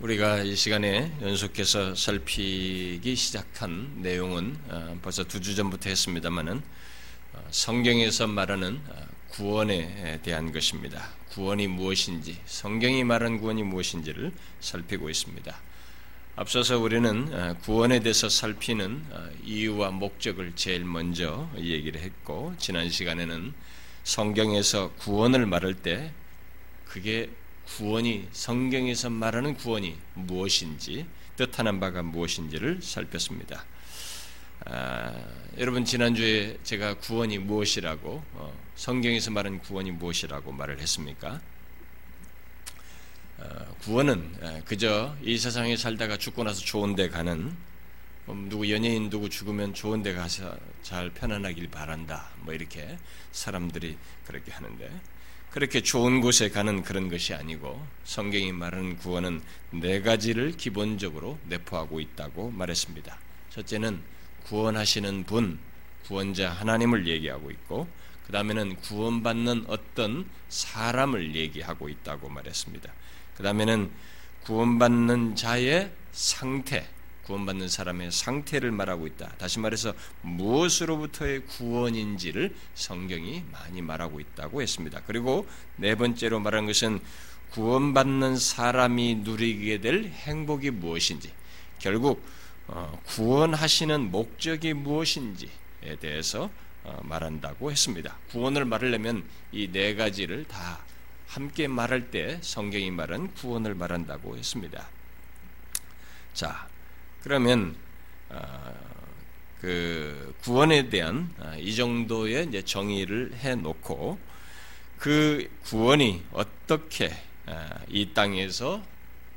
우리가 이 시간에 연속해서 살피기 시작한 내용은 어, 벌써 두 주 전부터 했습니다만은 어, 성경에서 말하는 어, 구원에 대한 것입니다. 구원이 무엇인지, 성경이 말하는 구원이 무엇인지를 살피고 있습니다. 앞서서 우리는 구원에 대해서 살피는 이유와 목적을 제일 먼저 얘기를 했고, 지난 시간에는 성경에서 구원을 말할 때 그게 구원이 성경에서 말하는 구원이 무엇인지 뜻하는 바가 무엇인지를 살폈습니다. 아, 여러분 지난주에 제가 구원이 무엇이라고 어, 성경에서 말하는 구원이 무엇이라고 말을 했습니까? 어, 구원은 그저 이 세상에 살다가 죽고 나서 좋은데 가는 뭐 누구 연예인 누구 죽으면 좋은데 가서 잘 편안하길 바란다 뭐 이렇게 사람들이 그렇게 하는데 그렇게 좋은 곳에 가는 그런 것이 아니고 성경이 말하는 구원은 네 가지를 기본적으로 내포하고 있다고 말했습니다. 첫째는 구원하시는 분, 구원자 하나님을 얘기하고 있고 그 다음에는 구원받는 어떤 사람을 얘기하고 있다고 말했습니다. 그 다음에는 구원받는 자의 상태, 구원받는 사람의 상태를 말하고 있다. 다시 말해서 무엇으로부터의 구원인지를 성경이 많이 말하고 있다고 했습니다. 그리고 네 번째로 말한 것은 구원받는 사람이 누리게 될 행복이 무엇인지, 결국 어, 구원하시는 목적이 무엇인지에 대해서 어, 말한다고 했습니다. 구원을 말하려면 이 네 가지를 다 함께 말할 때 성경이 말한 구원을 말한다고 했습니다. 자, 그러면 어, 그 구원에 대한 어, 이 정도의 이제 정의를 해 놓고 그 구원이 어떻게 어, 이 땅에서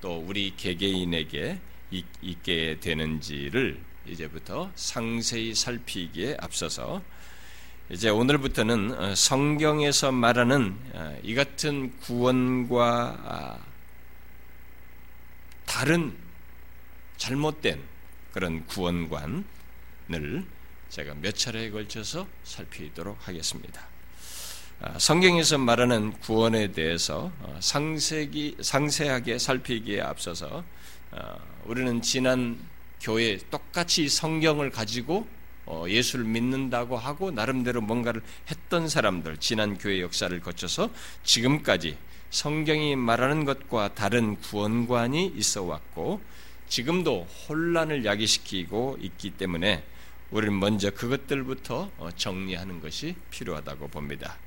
또 우리 개개인에게 있게 되는지를 이제부터 상세히 살피기에 앞서서 이제 오늘부터는 성경에서 말하는 이 같은 구원과 아, 다른 잘못된 그런 구원관을 제가 몇 차례에 걸쳐서 살피도록 하겠습니다. 아, 성경에서 말하는 구원에 대해서 어, 상세기, 상세하게 살피기에 앞서서 어, 우리는 지난 교회 똑같이 성경을 가지고 어, 예수를 믿는다고 하고 나름대로 뭔가를 했던 사람들 지난 교회 역사를 거쳐서 지금까지 성경이 말하는 것과 다른 구원관이 있어 왔고 지금도 혼란을 야기시키고 있기 때문에 우리는 먼저 그것들부터 어, 정리하는 것이 필요하다고 봅니다.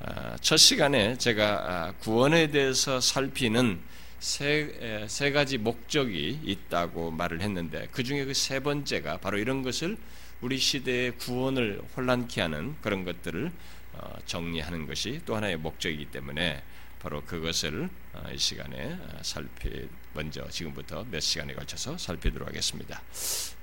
아, 첫 시간에 제가 아, 구원에 대해서 살피는 세, 세 가지 목적이 있다고 말을 했는데 그 중에 그 세 번째가 바로 이런 것을 우리 시대의 구원을 혼란케 하는 그런 것들을 어, 정리하는 것이 또 하나의 목적이기 때문에 바로 그것을 어, 이 시간에 살피 먼저 지금부터 몇 시간에 걸쳐서 살피도록 하겠습니다.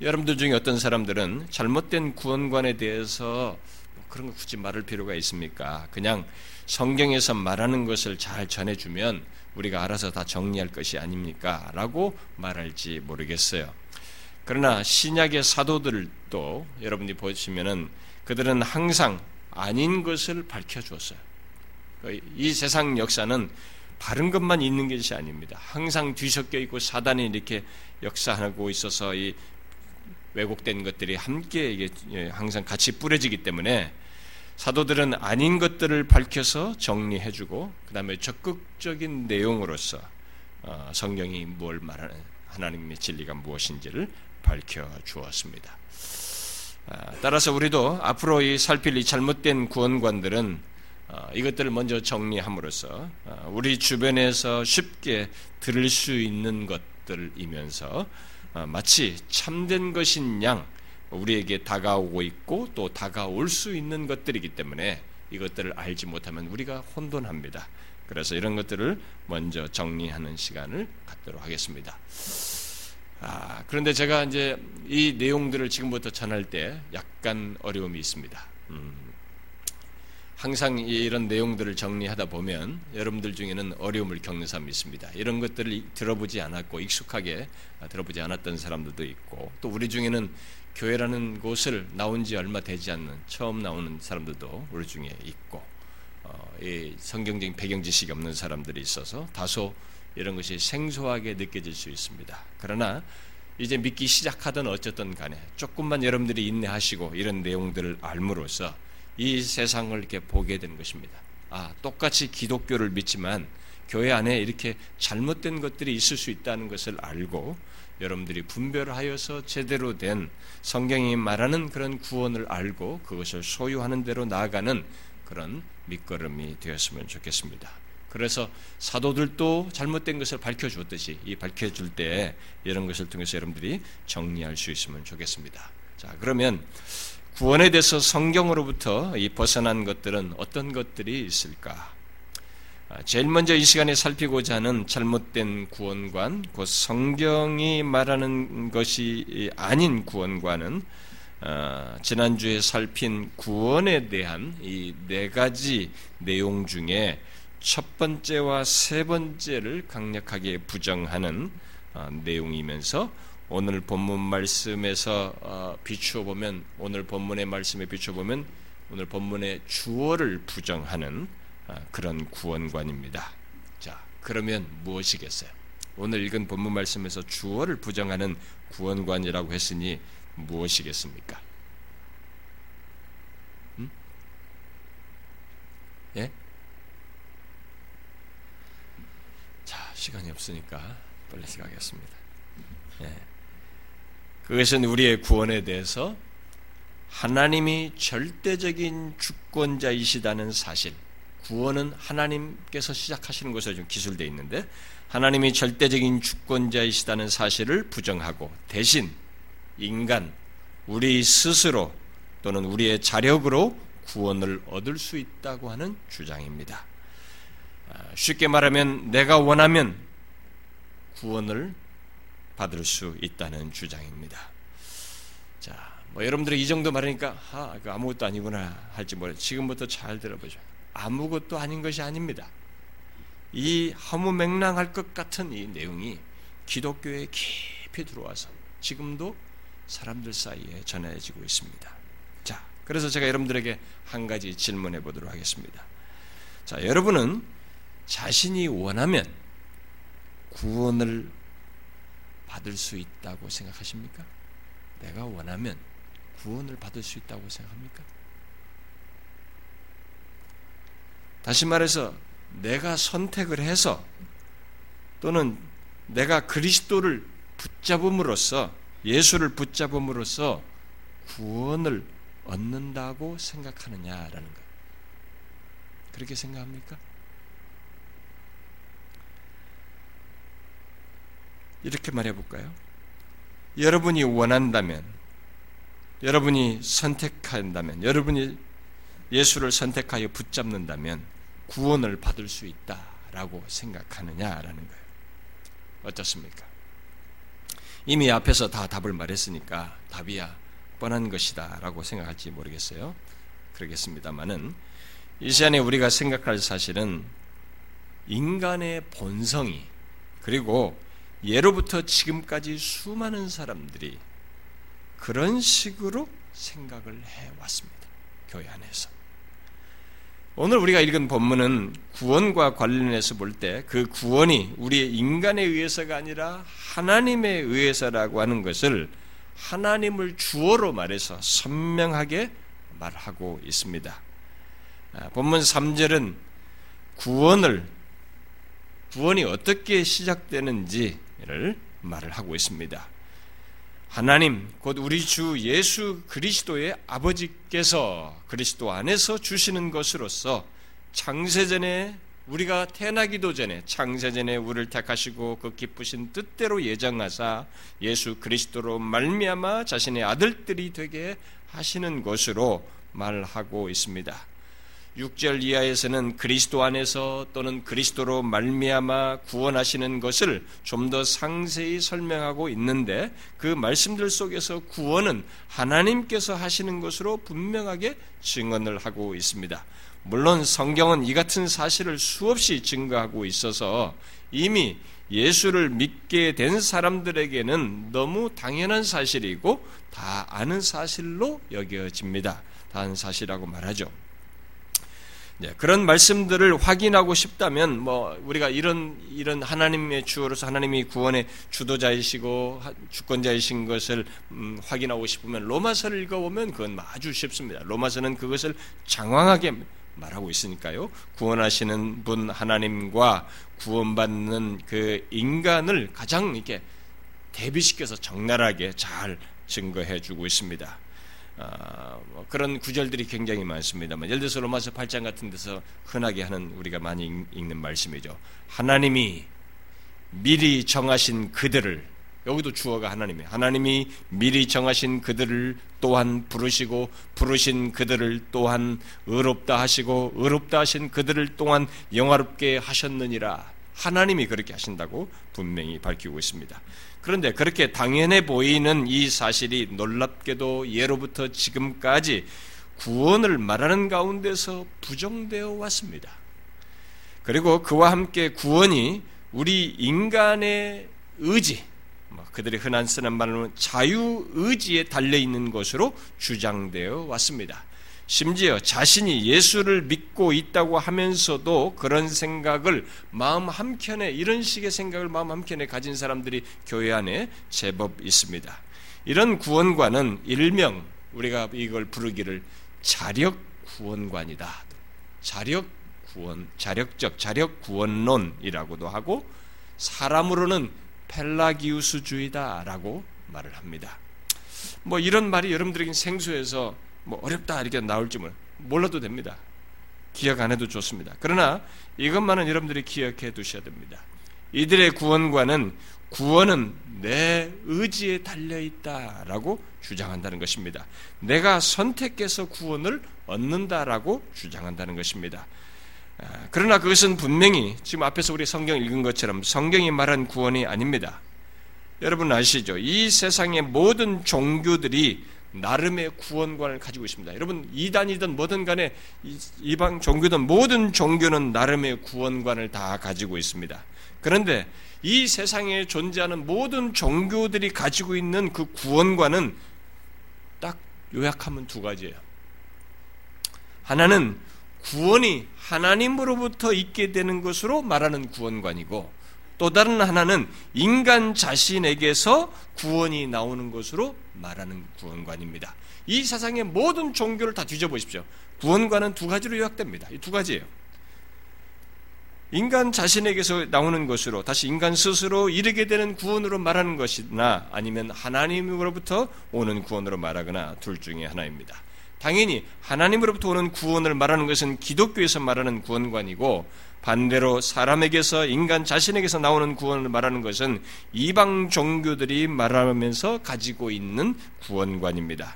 여러분들 중에 어떤 사람들은 잘못된 구원관에 대해서 뭐 그런 거 굳이 말할 필요가 있습니까? 그냥 성경에서 말하는 것을 잘 전해주면 우리가 알아서 다 정리할 것이 아닙니까? 라고 말할지 모르겠어요. 그러나 신약의 사도들도 여러분이 보시면은 그들은 항상 아닌 것을 밝혀주었어요. 이 세상 역사는 바른 것만 있는 것이 아닙니다. 항상 뒤섞여 있고 사단이 이렇게 역사하고 있어서 이 왜곡된 것들이 함께 이게 예, 항상 같이 뿌려지기 때문에 사도들은 아닌 것들을 밝혀서 정리해주고 그 다음에 적극적인 내용으로서 어, 성경이 뭘 말하는 하나님의 진리가 무엇인지를 밝혀 주었습니다. 아, 따라서 우리도 앞으로 이 살필 이 잘못된 구원관들은 어, 이것들을 먼저 정리함으로써 어, 우리 주변에서 쉽게 들을 수 있는 것들이면서 어, 마치 참된 것인 양 우리에게 다가오고 있고 또 다가올 수 있는 것들이기 때문에 이것들을 알지 못하면 우리가 혼돈합니다. 그래서 이런 것들을 먼저 정리하는 시간을 갖도록 하겠습니다. 아, 그런데 제가 이제 이 내용들을 지금부터 전할 때 약간 어려움이 있습니다. 음, 항상 이런 내용들을 정리하다 보면 여러분들 중에는 어려움을 겪는 사람이 있습니다. 이런 것들을 들어보지 않았고 익숙하게 들어보지 않았던 사람들도 있고 또 우리 중에는 교회라는 곳을 나온 지 얼마 되지 않는 처음 나오는 사람들도 우리 중에 있고 어, 이 성경적인 배경 지식이 없는 사람들이 있어서 다소 이런 것이 생소하게 느껴질 수 있습니다. 그러나 이제 믿기 시작하든 어쨌든 간에 조금만 여러분들이 인내하시고 이런 내용들을 알므로써 이 세상을 이렇게 보게 되는 것입니다. 아, 똑같이 기독교를 믿지만 교회 안에 이렇게 잘못된 것들이 있을 수 있다는 것을 알고 여러분들이 분별하여서 제대로 된 성경이 말하는 그런 구원을 알고 그것을 소유하는 대로 나아가는 그런 밑거름이 되었으면 좋겠습니다. 그래서 사도들도 잘못된 것을 밝혀주었듯이 이 밝혀줄 때 이런 것을 통해서 여러분들이 정리할 수 있으면 좋겠습니다. 자, 그러면 구원에 대해서 성경으로부터 이 벗어난 것들은 어떤 것들이 있을까? 아, 제일 먼저 이 시간에 살피고자 하는 잘못된 구원관, 곧 성경이 말하는 것이 아닌 구원관은 어, 지난주에 살핀 구원에 대한 이 네 가지 내용 중에 첫 번째와 세 번째를 강력하게 부정하는 어, 내용이면서 오늘 본문 말씀에서 어, 비추어 보면 오늘 본문의 말씀에 비추어 보면 오늘 본문의 주어를 부정하는 그런 구원관입니다. 자, 그러면 무엇이겠어요? 오늘 읽은 본문 말씀에서 주어를 부정하는 구원관이라고 했으니 무엇이겠습니까? 음? 예? 자, 시간이 없으니까 빨리 시작하겠습니다. 예. 그것은 우리의 구원에 대해서 하나님이 절대적인 주권자이시다는 사실, 구원은 하나님께서 시작하시는 것으로 좀 기술되어 있는데, 하나님이 절대적인 주권자이시다는 사실을 부정하고 대신 인간, 우리 스스로 또는 우리의 자력으로 구원을 얻을 수 있다고 하는 주장입니다. 아, 쉽게 말하면 내가 원하면 구원을 받을 수 있다는 주장입니다. 자, 뭐 여러분들이 이 정도 말하니까 아, 아무것도 아니구나 할지 모르. 지금부터 잘 들어보죠. 아무것도 아닌 것이 아닙니다. 이 허무맹랑할 것 같은 이 내용이 기독교에 깊이 들어와서 지금도 사람들 사이에 전해지고 있습니다. 자, 그래서 제가 여러분들에게 한 가지 질문해 보도록 하겠습니다. 자, 여러분은 자신이 원하면 구원을 받을 수 있다고 생각하십니까? 내가 원하면 구원을 받을 수 있다고 생각합니까? 다시 말해서 내가 선택을 해서 또는 내가 그리스도를 붙잡음으로써 예수를 붙잡음으로써 구원을 얻는다고 생각하느냐라는 것. 그렇게 생각합니까? 이렇게 말해 볼까요? 여러분이 원한다면, 여러분이 선택한다면, 여러분이 예수를 선택하여 붙잡는다면 구원을 받을 수 있다라고 생각하느냐라는 거예요. 어떻습니까? 이미 앞에서 다 답을 말했으니까 답이야 뻔한 것이다라고 생각할지 모르겠어요. 그러겠습니다만은 이 시간에 우리가 생각할 사실은 인간의 본성이 그리고 예로부터 지금까지 수많은 사람들이 그런 식으로 생각을 해 왔습니다. 교회 안에서. 오늘 우리가 읽은 본문은 구원과 관련해서 볼 때 그 구원이 우리의 인간에 의해서가 아니라 하나님에 의해서라고 하는 것을 하나님을 주어로 말해서 선명하게 말하고 있습니다. 아, 본문 3절은 구원을 구원이 어떻게 시작되는지 를 말을 하고 있습니다. 하나님, 곧 우리 주 예수 그리스도의 아버지께서 그리스도 안에서 주시는 것으로서 창세전에 우리가 태어나기도 전에 창세전에 우리를 택하시고 그 기쁘신 뜻대로 예정하사 예수 그리스도로 말미암아 자신의 아들들이 되게 하시는 것으로 말하고 있습니다. 6절 이하에서는 그리스도 안에서 또는 그리스도로 말미암아 구원하시는 것을 좀 더 상세히 설명하고 있는데 그 말씀들 속에서 구원은 하나님께서 하시는 것으로 분명하게 증언을 하고 있습니다. 물론 성경은 이 같은 사실을 수없이 증거하고 있어서 이미 예수를 믿게 된 사람들에게는 너무 당연한 사실이고 다 아는 사실로 여겨집니다. 다 아는 사실이라고 말하죠. 네, 그런 말씀들을 확인하고 싶다면 뭐 우리가 이런 이런 하나님의 주어로서 하나님이 구원의 주도자이시고 주권자이신 것을 음, 확인하고 싶으면 로마서를 읽어보면 그건 아주 쉽습니다. 로마서는 그것을 장황하게 말하고 있으니까요. 구원하시는 분 하나님과 구원받는 그 인간을 가장 이렇게 대비시켜서 적나라하게 잘 증거해 주고 있습니다. 아, 뭐 그런 구절들이 굉장히 많습니다만 예를 들어서 로마서 8장 같은 데서 흔하게 하는 우리가 많이 읽는 말씀이죠. 하나님이 미리 정하신 그들을 여기도 주어가 하나님이에요. 하나님이 미리 정하신 그들을 또한 부르시고 부르신 그들을 또한 의롭다 하시고 의롭다 하신 그들을 또한 영화롭게 하셨느니라. 하나님이 그렇게 하신다고 분명히 밝히고 있습니다. 그런데 그렇게 당연해 보이는 이 사실이 놀랍게도 예로부터 지금까지 구원을 말하는 가운데서 부정되어 왔습니다. 그리고 그와 함께 구원이 우리 인간의 의지, 뭐 그들이 흔한 쓰는 말로 자유 의지에 달려 있는 것으로 주장되어 왔습니다. 심지어 자신이 예수를 믿고 있다고 하면서도 그런 생각을 마음 한켠에 이런 식의 생각을 마음 한켠에 가진 사람들이 교회 안에 제법 있습니다. 이런 구원관은 일명 우리가 이걸 부르기를 자력 구원관이다. 자력 구원, 자력적 자력 구원론이라고도 하고 사람으로는 펠라기우스주의다라고 말을 합니다. 뭐 이런 말이 여러분들에게 생소해서 뭐 어렵다 이렇게 나올지 몰라도 됩니다. 기억 안 해도 좋습니다. 그러나 이것만은 여러분들이 기억해 두셔야 됩니다. 이들의 구원과는 구원은 내 의지에 달려 있다라고 주장한다는 것입니다. 내가 선택해서 구원을 얻는다라고 주장한다는 것입니다. 아, 그러나 그것은 분명히 지금 앞에서 우리 성경 읽은 것처럼 성경이 말한 구원이 아닙니다. 여러분 아시죠? 이 세상의 모든 종교들이 나름의 구원관을 가지고 있습니다. 여러분 이단이든 뭐든 간에 이방 종교든 모든 종교는 나름의 구원관을 다 가지고 있습니다. 그런데 이 세상에 존재하는 모든 종교들이 가지고 있는 그 구원관은 딱 요약하면 두 가지예요. 하나는 구원이 하나님으로부터 있게 되는 것으로 말하는 구원관이고 또 다른 하나는 인간 자신에게서 구원이 나오는 것으로 말하는 구원관입니다. 이 세상의 모든 종교를 다 뒤져보십시오. 구원관은 두 가지로 요약됩니다. 이 두 가지예요. 인간 자신에게서 나오는 것으로 다시 인간 스스로 이르게 되는 구원으로 말하는 것이나 아니면 하나님으로부터 오는 구원으로 말하거나 둘 중에 하나입니다. 당연히 하나님으로부터 오는 구원을 말하는 것은 기독교에서 말하는 구원관이고 반대로 사람에게서 인간 자신에게서 나오는 구원을 말하는 것은 이방 종교들이 말하면서 가지고 있는 구원관입니다.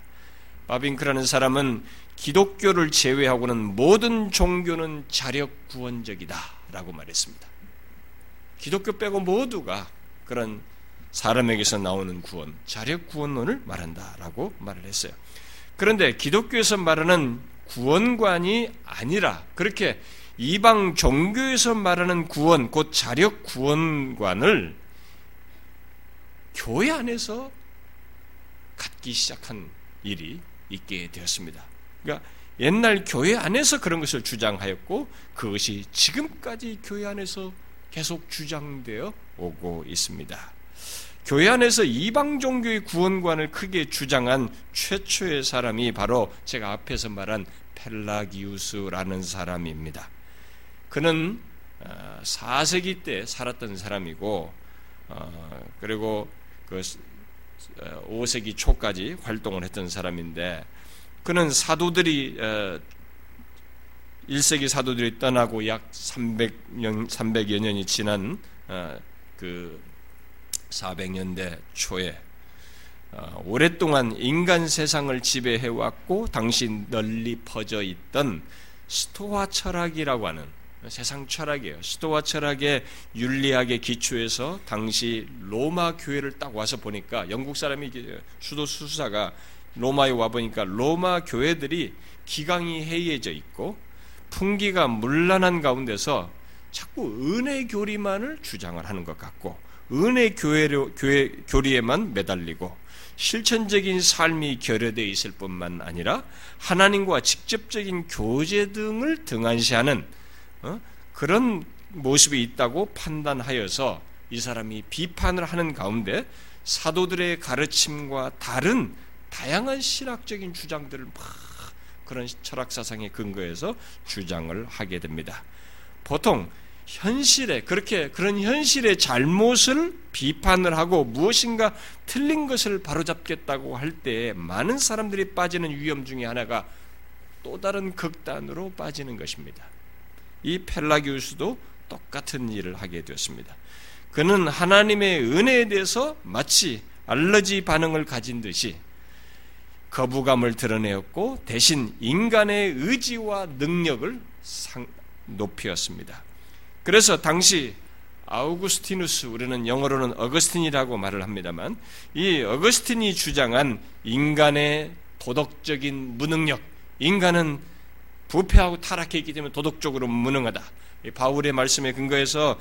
바빙크라는 사람은 기독교를 제외하고는 모든 종교는 자력 구원적이다라고 말했습니다. 기독교 빼고 모두가 그런 사람에게서 나오는 구원, 자력 구원론을 말한다라고 말을 했어요. 그런데 기독교에서 말하는 구원관이 아니라 그렇게 이방 종교에서 말하는 구원, 곧 자력 구원관을 교회 안에서 갖기 시작한 일이 있게 되었습니다. 그러니까 옛날 교회 안에서 그런 것을 주장하였고 그것이 지금까지 교회 안에서 계속 주장되어 오고 있습니다. 교회 안에서 이방 종교의 구원관을 크게 주장한 최초의 사람이 바로 제가 앞에서 말한 펠라기우스라는 사람입니다. 그는 4세기 어, 때 살았던 사람이고 어, 그리고 그 5세기 어, 초까지 활동을 했던 사람인데 그는 사도들이 1세기 사도들이 떠나고 약 300년 300여 년이 지난 그 400년대 초에 오랫동안 인간 세상을 지배해 왔고 당시 널리 퍼져 있던 스토아 철학이라고 하는 세상 철학이에요. 스토아 철학의 윤리학의 기초에서 당시 로마 교회를 딱 와서 보니까 영국 사람이 수도 수사가 로마에 와 보니까 로마 교회들이 기강이 해이해져 있고 풍기가 문란한 가운데서 자꾸 은혜 교리만을 주장을 하는 것 같고 은혜 교회로 교회 교리에만 매달리고 실천적인 삶이 결여되어 있을 뿐만 아니라 하나님과 직접적인 교제 등을 등한시하는 어? 그런 모습이 있다고 판단하여서 이 사람이 비판을 하는 가운데 사도들의 가르침과 다른 다양한 신학적인 주장들을 막 그런 철학 사상에 근거해서 주장을 하게 됩니다. 보통 현실에 그렇게 그런 현실의 잘못을 비판을 하고 무엇인가 틀린 것을 바로잡겠다고 할 때 많은 사람들이 빠지는 위험 중에 하나가 또 다른 극단으로 빠지는 것입니다. 이 펠라기우스도 똑같은 일을 하게 되었습니다. 그는 하나님의 은혜에 대해서 마치 알러지 반응을 가진 듯이 거부감을 드러내었고 대신 인간의 의지와 능력을 상, 높였습니다. 그래서 당시 아우구스티누스 우리는 영어로는 어거스틴이라고 말을 합니다만 이 어거스틴이 주장한 인간의 도덕적인 무능력, 인간은 부패하고 타락해 있기 때문에 도덕적으로 무능하다. 바울의 말씀에 근거해서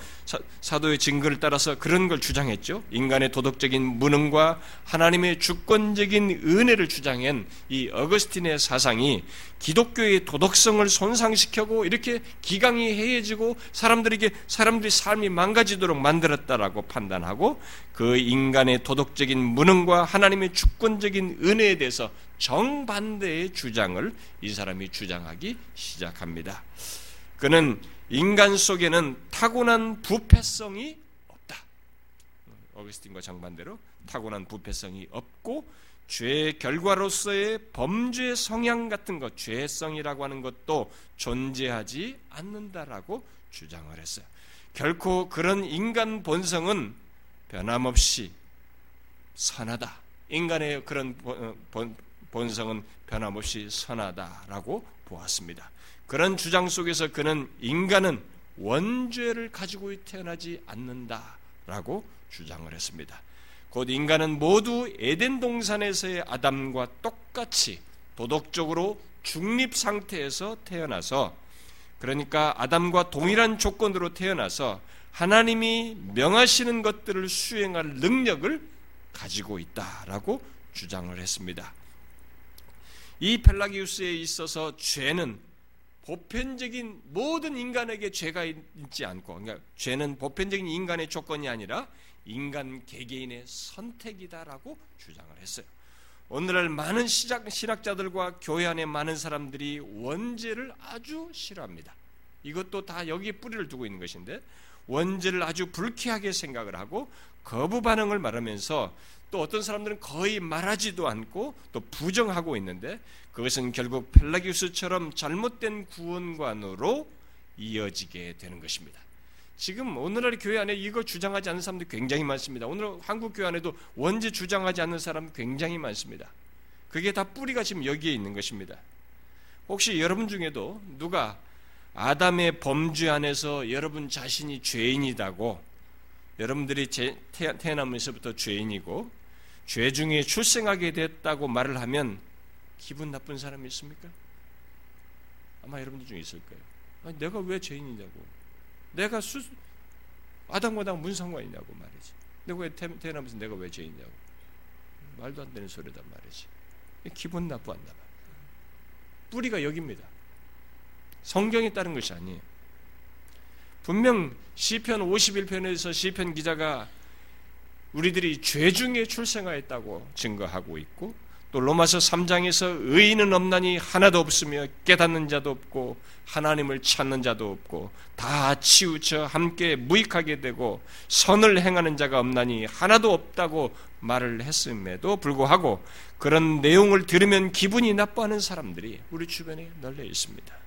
사도의 증거를 따라서 그런 걸 주장했죠. 인간의 도덕적인 무능과 하나님의 주권적인 은혜를 주장한 이 어거스틴의 사상이 기독교의 도덕성을 손상시켜고 이렇게 기강이 해해지고 사람들에게 사람들이 삶이 망가지도록 만들었다라고 판단하고 그 인간의 도덕적인 무능과 하나님의 주권적인 은혜에 대해서 정반대의 주장을 이 사람이 주장하기 시작합니다. 그는 인간 속에는 타고난 부패성이 없다. 어거스틴과 정반대로 타고난 부패성이 없고 죄의 결과로서의 범죄 성향 같은 것, 죄성이라고 하는 것도 존재하지 않는다라고 주장을 했어요. 결코 그런 인간 본성은 변함없이 선하다. 인간의 그런 본성은 변함없이 선하다라고 보았습니다. 그런 주장 속에서 그는 인간은 원죄를 가지고 태어나지 않는다라고 주장을 했습니다. 곧 인간은 모두 에덴 동산에서의 아담과 똑같이 도덕적으로 중립 상태에서 태어나서 그러니까 아담과 동일한 조건으로 태어나서 하나님이 명하시는 것들을 수행할 능력을 가지고 있다라고 주장을 했습니다. 이 펠라기우스에 있어서 죄는 보편적인 모든 인간에게 죄가 있지 않고, 그러니까 죄는 보편적인 인간의 조건이 아니라 인간 개개인의 선택이다라고 주장을 했어요. 오늘날 많은 시작, 신학자들과 교회 안에 많은 사람들이 원죄를 아주 싫어합니다. 이것도 다 여기에 뿌리를 두고 있는 것인데 원죄를 아주 불쾌하게 생각을 하고 거부 반응을 말하면서 또 어떤 사람들은 거의 말하지도 않고 또 부정하고 있는데 그것은 결국 펠라기우스처럼 잘못된 구원관으로 이어지게 되는 것입니다. 지금 오늘날 교회 안에 이거 주장하지 않는 사람들 굉장히 많습니다. 오늘 한국 교회 안에도 원죄 주장하지 않는 사람 굉장히 많습니다. 그게 다 뿌리가 지금 여기에 있는 것입니다. 혹시 여러분 중에도 누가 아담의 범죄 안에서 여러분 자신이 죄인이다고 여러분들이 태어나면서부터 죄인이고 죄 중에 출생하게 됐다고 말을 하면 기분 나쁜 사람이 있습니까? 아마 여러분들 중에 있을 거예요. 아니, 내가 왜 죄인이냐고. 내가 수, 아담과 당 무슨 상관이냐고 말이지. 내가 왜 태어나면서 내가 왜 죄인이냐고. 말도 안 되는 소리단 말이지. 기분 나쁘한다 말. 뿌리가 여기입니다. 성경에 따른 것이 아니에요. 분명 시편 51편에서 시편 기자가 우리들이 죄 중에 출생하였다고 증거하고 있고 또 로마서 3장에서 의인은 없나니 하나도 없으며 깨닫는 자도 없고 하나님을 찾는 자도 없고 다 치우쳐 함께 무익하게 되고 선을 행하는 자가 없나니 하나도 없다고 말을 했음에도 불구하고 그런 내용을 들으면 기분이 나빠하는 사람들이 우리 주변에 널려 있습니다.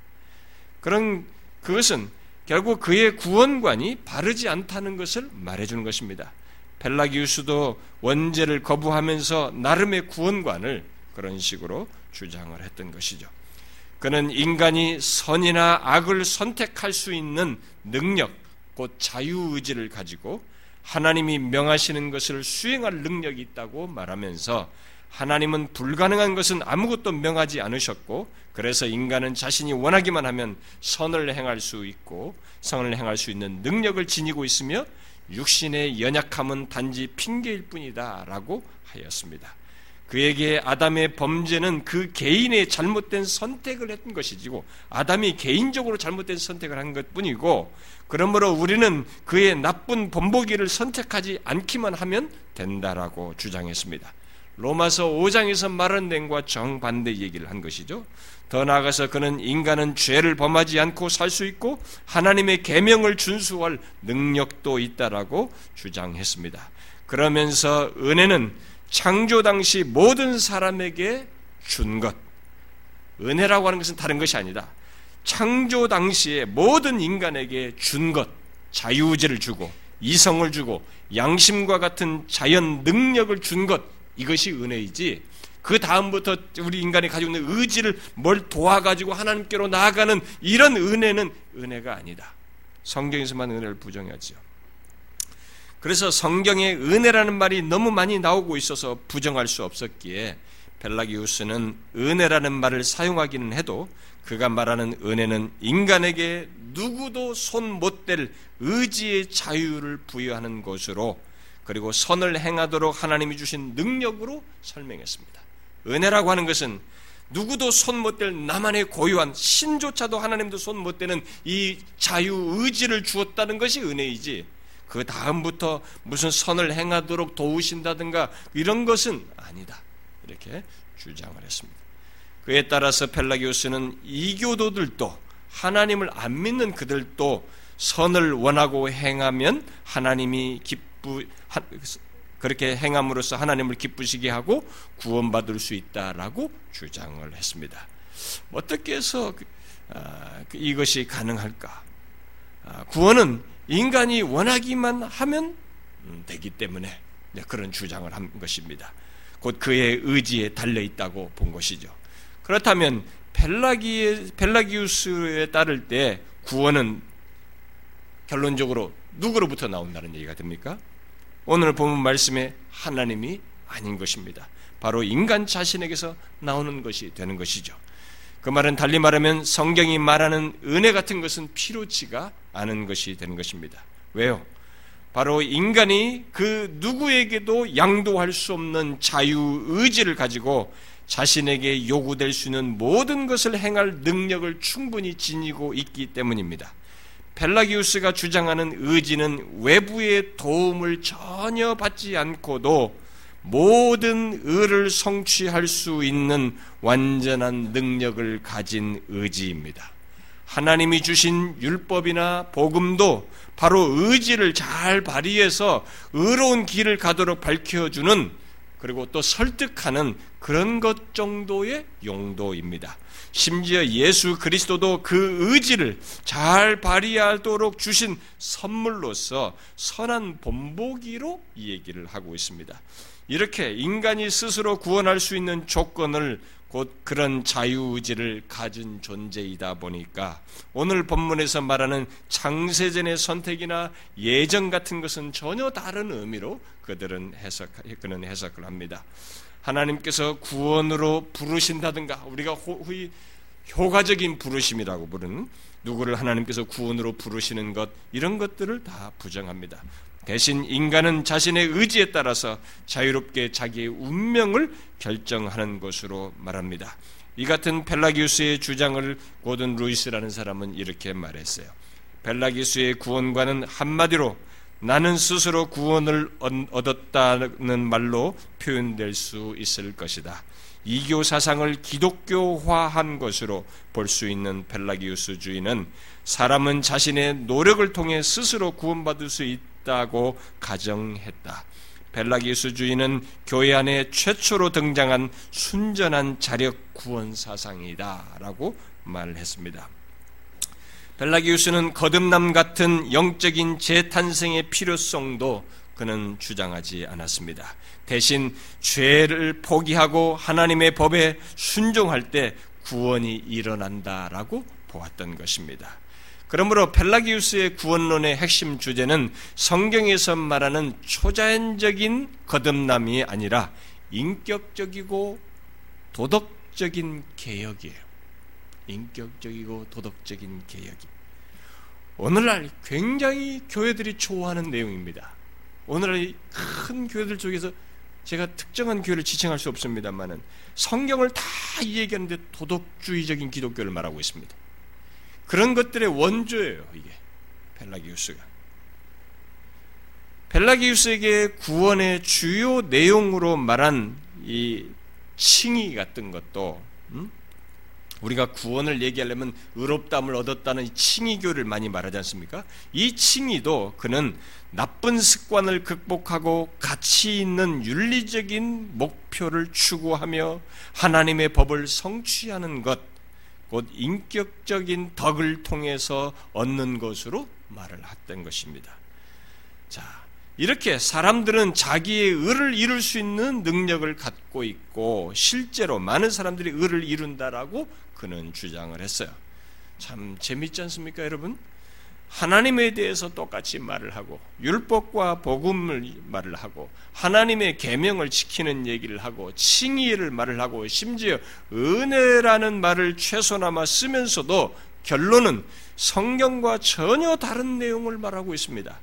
그런 그것은 결국 그의 구원관이 바르지 않다는 것을 말해주는 것입니다. 벨라기우스도 원죄를 거부하면서 나름의 구원관을 그런 식으로 주장을 했던 것이죠. 그는 인간이 선이나 악을 선택할 수 있는 능력, 곧 자유의지를 가지고 하나님이 명하시는 것을 수행할 능력이 있다고 말하면서 하나님은 불가능한 것은 아무것도 명하지 않으셨고 그래서 인간은 자신이 원하기만 하면 선을 행할 수 있고 선을 행할 수 있는 능력을 지니고 있으며 육신의 연약함은 단지 핑계일 뿐이다라고 하였습니다. 그에게 아담의 범죄는 그 개인의 잘못된 선택을 했던 것이지고 아담이 개인적으로 잘못된 선택을 한 것뿐이고 그러므로 우리는 그의 나쁜 본보기를 선택하지 않기만 하면 된다라고 주장했습니다. 로마서 5장에서 말한 내용과 정반대 얘기를 한 것이죠. 더 나아가서 그는 인간은 죄를 범하지 않고 살 수 있고 하나님의 계명을 준수할 능력도 있다라고 주장했습니다. 그러면서 은혜는 창조 당시 모든 사람에게 준 것. 은혜라고 하는 것은 다른 것이 아니다. 창조 당시에 모든 인간에게 준 것, 자유의지를 주고 이성을 주고 양심과 같은 자연 능력을 준 것, 이것이 은혜이지. 그 다음부터 우리 인간이 가지고 있는 의지를 뭘 도와가지고 하나님께로 나아가는 이런 은혜는 은혜가 아니다. 성경에서만 은혜를 부정하죠. 그래서 성경에 은혜라는 말이 너무 많이 나오고 있어서 부정할 수 없었기에 벨라기우스는 은혜라는 말을 사용하기는 해도 그가 말하는 은혜는 인간에게 누구도 손 못 댈 의지의 자유를 부여하는 것으로 그리고 선을 행하도록 하나님이 주신 능력으로 설명했습니다. 은혜라고 하는 것은 누구도 손 못 댈 나만의 고유한 신조차도 하나님도 손 못 대는 이 자유 의지를 주었다는 것이 은혜이지. 그 다음부터 무슨 선을 행하도록 도우신다든가 이런 것은 아니다. 이렇게 주장을 했습니다. 그에 따라서 펠라기우스는 이교도들도 하나님을 안 믿는 그들도 선을 원하고 행하면 하나님이 기 쁘 그렇게 행함으로써 하나님을 기쁘시게 하고 구원받을 수 있다라고 주장을 했습니다. 어떻게 해서 그, 아, 그 이것이 가능할까? 아, 구원은 인간이 원하기만 하면 음, 되기 때문에 그런 주장을 한 것입니다. 곧 그의 의지에 달려 있다고 본 것이죠. 그렇다면 벨라기 벨라기우스에 따를 때 구원은 결론적으로 누구로부터 나온다는 얘기가 됩니까? 오늘 보면 말씀에 하나님이 아닌 것입니다. 바로 인간 자신에게서 나오는 것이 되는 것이죠. 그 말은 달리 말하면 성경이 말하는 은혜 같은 것은 필요치가 않은 것이 되는 것입니다. 왜요? 바로 인간이 그 누구에게도 양도할 수 없는 자유 의지를 가지고 자신에게 요구될 수 있는 모든 것을 행할 능력을 충분히 지니고 있기 때문입니다. 펠라기우스가 주장하는 의지는 외부의 도움을 전혀 받지 않고도 모든 의를 성취할 수 있는 완전한 능력을 가진 의지입니다. 하나님이 주신 율법이나 복음도 바로 의지를 잘 발휘해서 의로운 길을 가도록 밝혀주는 그리고 또 설득하는 그런 것 정도의 용도입니다. 심지어 예수 그리스도도 그 의지를 잘 발휘하도록 주신 선물로서 선한 본보기로 이 얘기를 하고 있습니다. 이렇게 인간이 스스로 구원할 수 있는 조건을 곧 그런 자유의지를 가진 존재이다 보니까 오늘 본문에서 말하는 창세전의 선택이나 예정 같은 것은 전혀 다른 의미로 그들은 해석, 그는 해석을 합니다. 하나님께서 구원으로 부르신다든가 우리가 호의 효과적인 부르심이라고 부르는 누구를 하나님께서 구원으로 부르시는 것 이런 것들을 다 부정합니다. 대신 인간은 자신의 의지에 따라서 자유롭게 자기의 운명을 결정하는 것으로 말합니다. 이 같은 펠라기우스의 주장을 고든 루이스라는 사람은 이렇게 말했어요. 펠라기우스의 구원관은 한마디로 나는 스스로 구원을 얻었다는 말로 표현될 수 있을 것이다. 이교 사상을 기독교화한 것으로 볼 수 있는 펠라기우스 주의는 사람은 자신의 노력을 통해 스스로 구원받을 수 있다고 가정했다. 벨라기우스 주의는 교회 안에 최초로 등장한 순전한 자력 구원 사상이다라고 말을 했습니다. 벨라기우스는 거듭남 같은 영적인 재탄생의 필요성도 그는 주장하지 않았습니다. 대신 죄를 포기하고 하나님의 법에 순종할 때 구원이 일어난다라고 보았던 것입니다. 그러므로 펠라기우스의 구원론의 핵심 주제는 성경에서 말하는 초자연적인 거듭남이 아니라 인격적이고 도덕적인 개혁이에요. 인격적이고 도덕적인 개혁이. 오늘날 굉장히 교회들이 좋아하는 내용입니다. 오늘날 큰 교회들 중에서 제가 특정한 교회를 지칭할 수 없습니다만은 성경을 다 얘기하는데 도덕주의적인 기독교를 말하고 있습니다. 그런 것들의 원조예요, 이게. 펠라기우스가. 펠라기우스에게 구원의 주요 내용으로 말한 이 칭의 같은 것도 음? 우리가 구원을 얘기하려면 의롭담을 얻었다는 칭의교를 많이 말하지 않습니까? 이 칭의도 그는 나쁜 습관을 극복하고 가치 있는 윤리적인 목표를 추구하며 하나님의 법을 성취하는 것, 곧 인격적인 덕을 통해서 얻는 것으로 말을 했던 것입니다. 자, 이렇게 사람들은 자기의 의를 이룰 수 있는 능력을 갖고 있고 실제로 많은 사람들이 의를 이룬다라고 그는 주장을 했어요. 참 재밌지 않습니까, 여러분? 하나님에 대해서 똑같이 말을 하고 율법과 복음을 말을 하고 하나님의 계명을 지키는 얘기를 하고 칭의를 말을 하고 심지어 은혜라는 말을 최소나마 쓰면서도 결론은 성경과 전혀 다른 내용을 말하고 있습니다.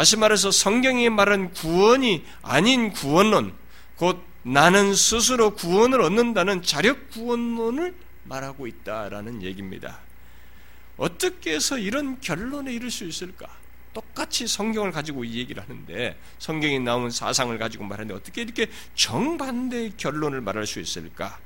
다시 말해서 성경이 말한 구원이 아닌 구원론, 곧 나는 스스로 구원을 얻는다는 자력 구원론을 말하고 있다라는 얘기입니다. 어떻게 해서 이런 결론에 이를 수 있을까? 똑같이 성경을 가지고 이 얘기를 하는데 성경이 나온 사상을 가지고 말하는데 어떻게 이렇게 정반대의 결론을 말할 수 있을까?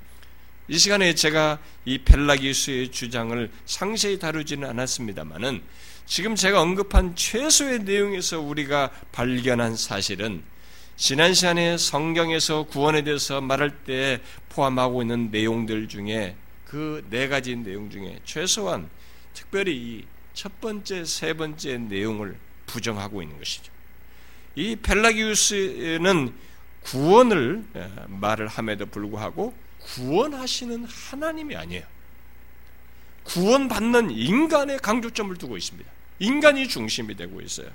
이 시간에 제가 이 펠라기우스의 주장을 상세히 다루지는 않았습니다만은 지금 제가 언급한 최소의 내용에서 우리가 발견한 사실은 지난 시간에 성경에서 구원에 대해서 말할 때 포함하고 있는 내용들 중에 그 네 가지 내용 중에 최소한 특별히 이 첫 번째, 세 번째 내용을 부정하고 있는 것이죠. 이 펠라기우스는 구원을 말을 함에도 불구하고 구원하시는 하나님이 아니에요. 구원받는 인간의 강조점을 두고 있습니다. 인간이 중심이 되고 있어요.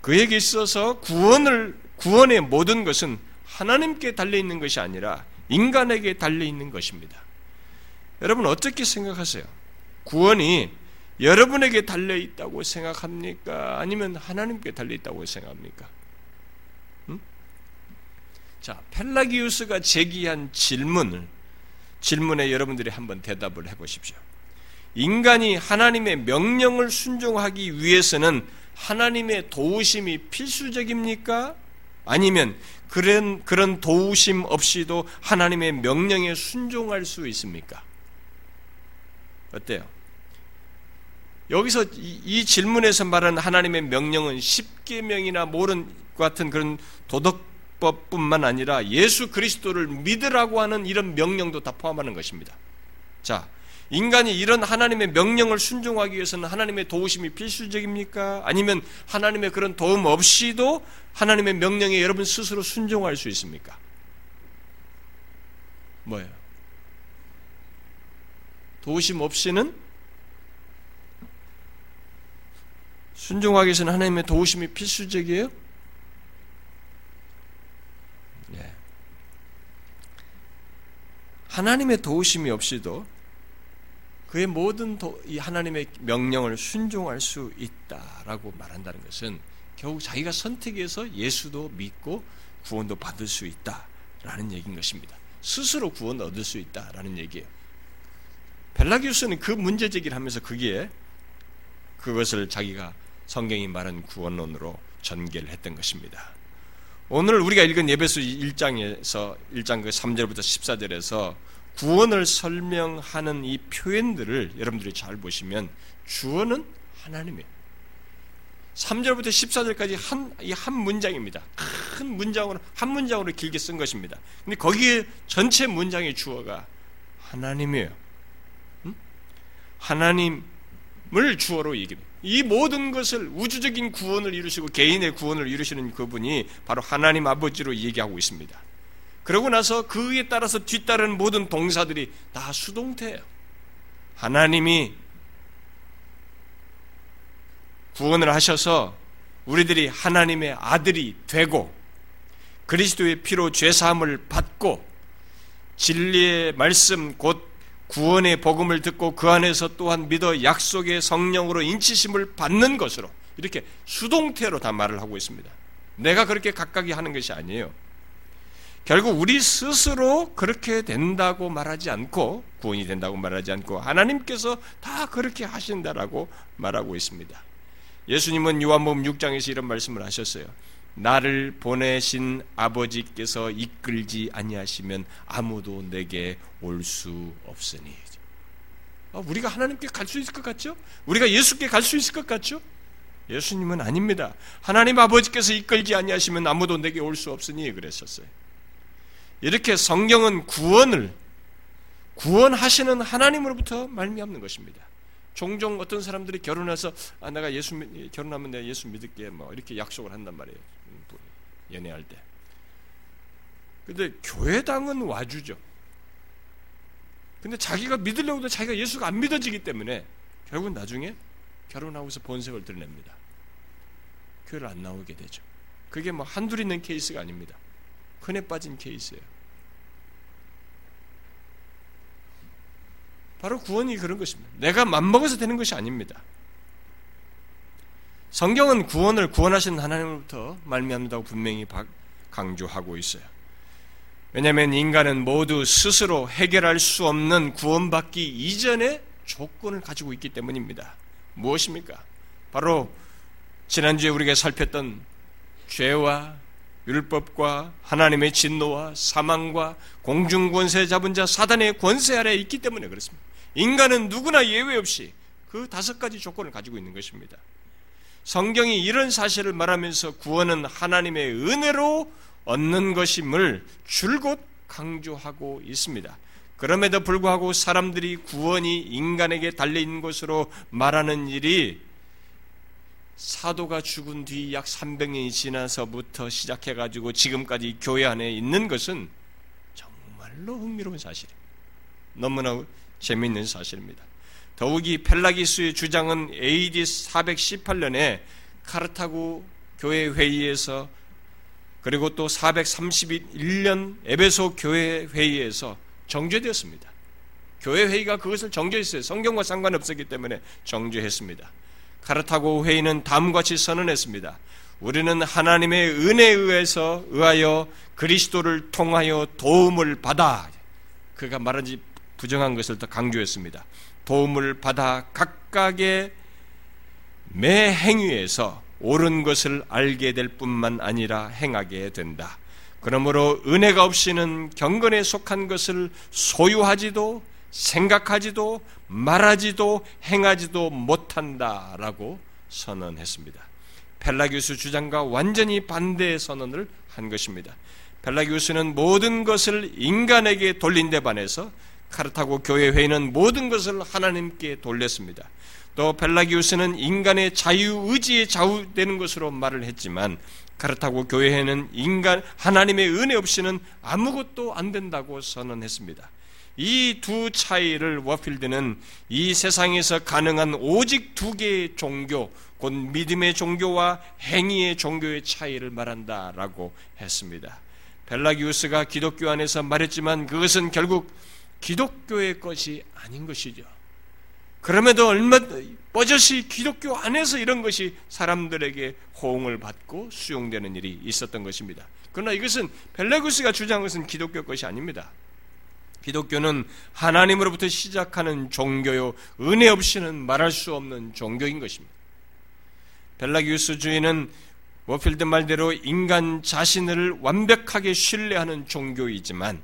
그에게 있어서 구원을 구원의 모든 것은 하나님께 달려 있는 것이 아니라 인간에게 달려 있는 것입니다. 여러분 어떻게 생각하세요? 구원이 여러분에게 달려 있다고 생각합니까? 아니면 하나님께 달려 있다고 생각합니까? 음? 자, 펠라기우스가 제기한 질문을 질문에 여러분들이 한번 대답을 해 보십시오. 인간이 하나님의 명령을 순종하기 위해서는 하나님의 도우심이 필수적입니까? 아니면 그런 그런 도우심 없이도 하나님의 명령에 순종할 수 있습니까? 어때요? 여기서 이, 이 질문에서 말하는 하나님의 명령은 십계명이나 모른 같은 그런 도덕법뿐만 아니라 예수 그리스도를 믿으라고 하는 이런 명령도 다 포함하는 것입니다. 자, 인간이 이런 하나님의 명령을 순종하기 위해서는 하나님의 도우심이 필수적입니까? 아니면 하나님의 그런 도움 없이도 하나님의 명령에 여러분 스스로 순종할 수 있습니까? 뭐예요? 도우심 없이는 순종하기 위해서는 하나님의 도우심이 필수적이에요? 네. 하나님의 도우심이 없이도 그의 모든 도, 이 하나님의 명령을 순종할 수 있다라고 말한다는 것은 결국 자기가 선택해서 예수도 믿고 구원도 받을 수 있다라는 얘기인 것입니다. 스스로 구원 얻을 수 있다라는 얘기예요. 벨라기우스는 그 문제 제기를 하면서 그게 그것을 자기가 성경이 말한 구원론으로 전개를 했던 것입니다. 오늘 우리가 읽은 예배수 1장에서 1장 그 3절부터 14절에서 구원을 설명하는 이 표현들을 여러분들이 잘 보시면 주어는 하나님이에요. 3절부터 14절까지 한, 이 한 문장입니다. 큰 문장으로, 한 문장으로 길게 쓴 것입니다. 근데 거기에 전체 문장의 주어가 하나님이에요. 응? 하나님을 주어로 얘기합니다. 이 모든 것을 우주적인 구원을 이루시고 개인의 구원을 이루시는 그분이 바로 하나님 아버지로 얘기하고 있습니다. 그러고 나서 그에 따라서 뒤따르는 모든 동사들이 다 수동태예요. 하나님이 구원을 하셔서 우리들이 하나님의 아들이 되고 그리스도의 피로 죄사함을 받고 진리의 말씀 곧 구원의 복음을 듣고 그 안에서 또한 믿어 약속의 성령으로 인치심을 받는 것으로 이렇게 수동태로 다 말을 하고 있습니다. 내가 그렇게 각각이 하는 것이 아니에요. 결국 우리 스스로 그렇게 된다고 말하지 않고 구원이 된다고 말하지 않고 하나님께서 다 그렇게 하신다라고 말하고 있습니다. 예수님은 요한복음 6장에서 이런 말씀을 하셨어요. 나를 보내신 아버지께서 이끌지 아니하시면 아무도 내게 올 수 없으니. 아, 우리가 하나님께 갈 수 있을 것 같죠? 우리가 예수께 갈 수 있을 것 같죠? 예수님은 아닙니다. 하나님 아버지께서 이끌지 아니하시면 아무도 내게 올 수 없으니 그랬었어요. 이렇게 성경은 구원을 구원하시는 하나님으로부터 말미암는 것입니다. 종종 어떤 사람들이 결혼해서 아 내가 예수 결혼하면 내가 예수 믿을게 뭐 이렇게 약속을 한단 말이에요. 연애할 때. 근데 교회당은 와주죠. 근데 자기가 믿으려고도 자기가 예수가 안 믿어지기 때문에 결국은 나중에 결혼하고서 본색을 드러냅니다. 교회를 안 나오게 되죠. 그게 뭐 한둘 있는 케이스가 아닙니다. 큰에 빠진 케이스예요. 바로 구원이 그런 것입니다. 내가 맘먹어서 되는 것이 아닙니다. 성경은 구원을 구원하신 하나님으로부터 말미암다고 분명히 강조하고 있어요. 왜냐하면 인간은 모두 스스로 해결할 수 없는 구원받기 이전의 조건을 가지고 있기 때문입니다. 무엇입니까? 바로 지난주에 우리가 살폈던 죄와 율법과 하나님의 진노와 사망과 공중권세 잡은 자 사단의 권세 아래에 있기 때문에 그렇습니다. 인간은 누구나 예외 없이 그 다섯 가지 조건을 가지고 있는 것입니다. 성경이 이런 사실을 말하면서 구원은 하나님의 은혜로 얻는 것임을 줄곧 강조하고 있습니다. 그럼에도 불구하고 사람들이 구원이 인간에게 달려있는 것으로 말하는 일이 사도가 죽은 뒤 약 300년이 지나서부터 시작해가지고 지금까지 교회 안에 있는 것은 정말로 흥미로운 사실이에요. 너무나 재미있는 사실입니다. 더욱이 펠라기스의 주장은 AD 418년에 카르타고 교회 회의에서 그리고 또 431년 에베소 교회 회의에서 정죄되었습니다. 교회 회의가 그것을 정죄했어요. 성경과 상관없었기 때문에 정죄했습니다. 카르타고 회의는 다음과 같이 선언했습니다. 우리는 하나님의 은혜에 의해서 의하여 그리스도를 통하여 도움을 받아 그가 말한지 부정한 것을 더 강조했습니다. 도움을 받아 각각의 매 행위에서 옳은 것을 알게 될 뿐만 아니라 행하게 된다. 그러므로 은혜가 없이는 경건에 속한 것을 소유하지도 생각하지도 말하지도 행하지도 못한다라고 선언했습니다. 펠라기우스 주장과 완전히 반대의 선언을 한 것입니다. 펠라기우스는 모든 것을 인간에게 돌린 데 반해서 카르타고 교회 회의는 모든 것을 하나님께 돌렸습니다. 또 벨라기우스는 인간의 자유 의지에 좌우되는 것으로 말을 했지만 카르타고 교회에는 인간 하나님의 은혜 없이는 아무것도 안 된다고 선언했습니다. 이 두 차이를 워필드는 이 세상에서 가능한 오직 두 개의 종교, 곧 믿음의 종교와 행위의 종교의 차이를 말한다라고 했습니다. 벨라기우스가 기독교 안에서 말했지만 그것은 결국 기독교의 것이 아닌 것이죠. 그럼에도 얼마 버젓이 기독교 안에서 이런 것이 사람들에게 호응을 받고 수용되는 일이 있었던 것입니다. 그러나 이것은 벨레구스가 주장한 것은 기독교 것이 아닙니다. 기독교는 하나님으로부터 시작하는 종교요 은혜 없이는 말할 수 없는 종교인 것입니다. 벨라기우스 주의는 워필드 말대로 인간 자신을 완벽하게 신뢰하는 종교이지만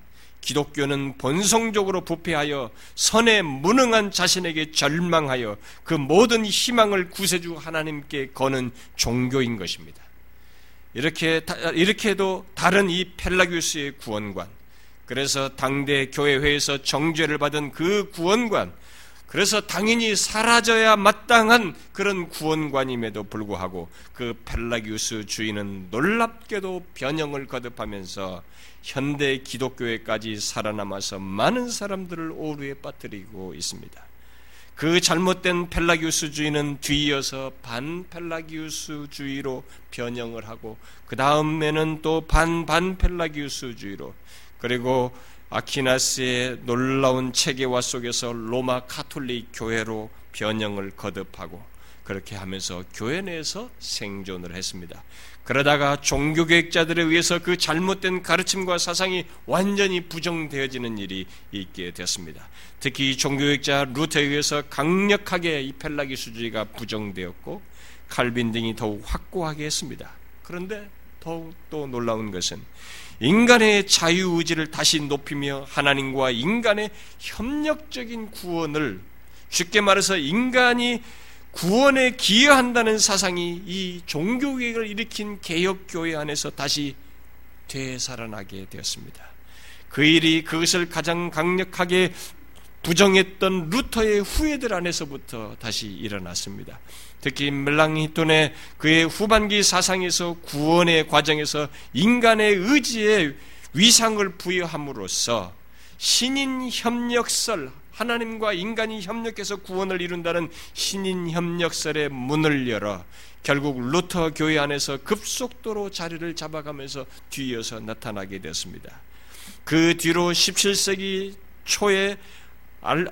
기독교는 본성적으로 부패하여 선에 무능한 자신에게 절망하여 그 모든 희망을 구세주 하나님께 거는 종교인 것입니다. 이렇게 이렇게도 다른 이 펠라기우스의 구원관 그래서 당대 교회회에서 정죄를 받은 그 구원관 그래서 당연히 사라져야 마땅한 그런 구원관임에도 불구하고 그 펠라기우스 주의는 놀랍게도 변형을 거듭하면서 현대 기독교회까지 살아남아서 많은 사람들을 오류에 빠뜨리고 있습니다. 그 잘못된 펠라기우스 주의는 뒤이어서 반 펠라기우스 주의로 변형을 하고 그 다음에는 또 반 반 펠라기우스 주의로 그리고 아퀴나스의 놀라운 체계화 속에서 로마 카톨릭 교회로 변형을 거듭하고 그렇게 하면서 교회 내에서 생존을 했습니다. 그러다가 종교개혁자들에 의해서 그 잘못된 가르침과 사상이 완전히 부정되어지는 일이 있게 되었습니다. 특히 종교개혁자 루터에 의해서 강력하게 이 펠라기우스주의가 부정되었고 칼빈 등이 더욱 확고하게 했습니다. 그런데 더욱 또 놀라운 것은 인간의 자유의지를 다시 높이며 하나님과 인간의 협력적인 구원을 쉽게 말해서 인간이 구원에 기여한다는 사상이 이 종교개혁을 일으킨 개혁교회 안에서 다시 되살아나게 되었습니다. 그 일이 그것을 가장 강력하게 부정했던 루터의 후예들 안에서부터 다시 일어났습니다. 특히 멜랑히톤의 그의 후반기 사상에서 구원의 과정에서 인간의 의지에 위상을 부여함으로써 신인 협력설 하나님과 인간이 협력해서 구원을 이룬다는 신인 협력설의 문을 열어 결국 루터 교회 안에서 급속도로 자리를 잡아가면서 뒤이어서 나타나게 되었습니다. 그 뒤로 17세기 초에 알,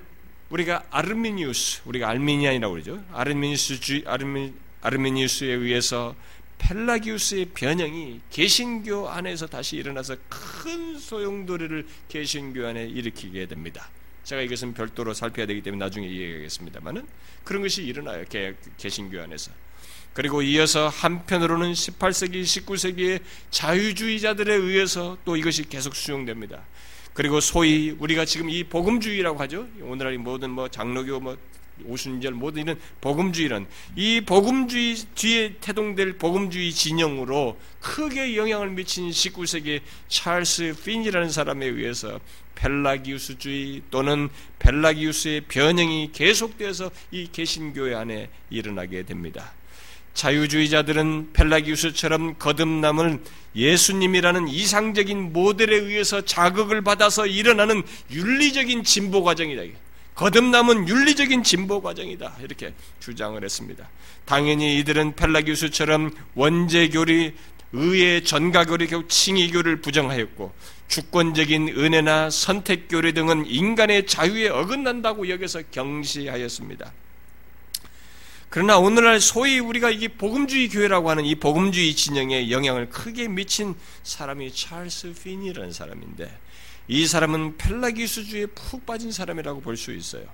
우리가 아르미니우스, 우리가 알미니안이라고 그러죠. 아르미니우스 주, 아르미, 아르미니우스에 의해서 펠라기우스의 변형이 개신교 안에서 다시 일어나서 큰 소용돌이를 개신교 안에 일으키게 됩니다. 제가 이것은 별도로 살펴야 되기 때문에 나중에 이야기하겠습니다만은 그런 것이 일어나요. 개신교 안에서. 그리고 이어서 한편으로는 18세기, 19세기의 자유주의자들에 의해서 또 이것이 계속 수용됩니다. 그리고 소위 우리가 지금 이 복음주의라고 하죠. 오늘날 모든 뭐 장로교 뭐 오순절 모든 이런 복음주의는 이 복음주의 뒤에 태동될 복음주의 진영으로 크게 영향을 미친 19세기 찰스 핀이라는 사람에 의해서 펠라기우스주의 또는 펠라기우스의 변형이 계속되어서 이 개신교회 안에 일어나게 됩니다. 자유주의자들은 펠라기우스처럼 거듭남을 예수님이라는 이상적인 모델에 의해서 자극을 받아서 일어나는 윤리적인 진보 과정이다. 거듭남은 윤리적인 진보 과정이다. 이렇게 주장을 했습니다. 당연히 이들은 펠라기우스처럼 원죄교리, 의의 전가교리, 칭의교를 부정하였고 주권적인 은혜나 선택교리 등은 인간의 자유에 어긋난다고 여겨서 경시하였습니다. 그러나 오늘날 소위 우리가 이 복음주의 교회라고 하는 이 복음주의 진영에 영향을 크게 미친 사람이 찰스 피니라는 사람인데 이 사람은 펠라기수주에 푹 빠진 사람이라고 볼 수 있어요.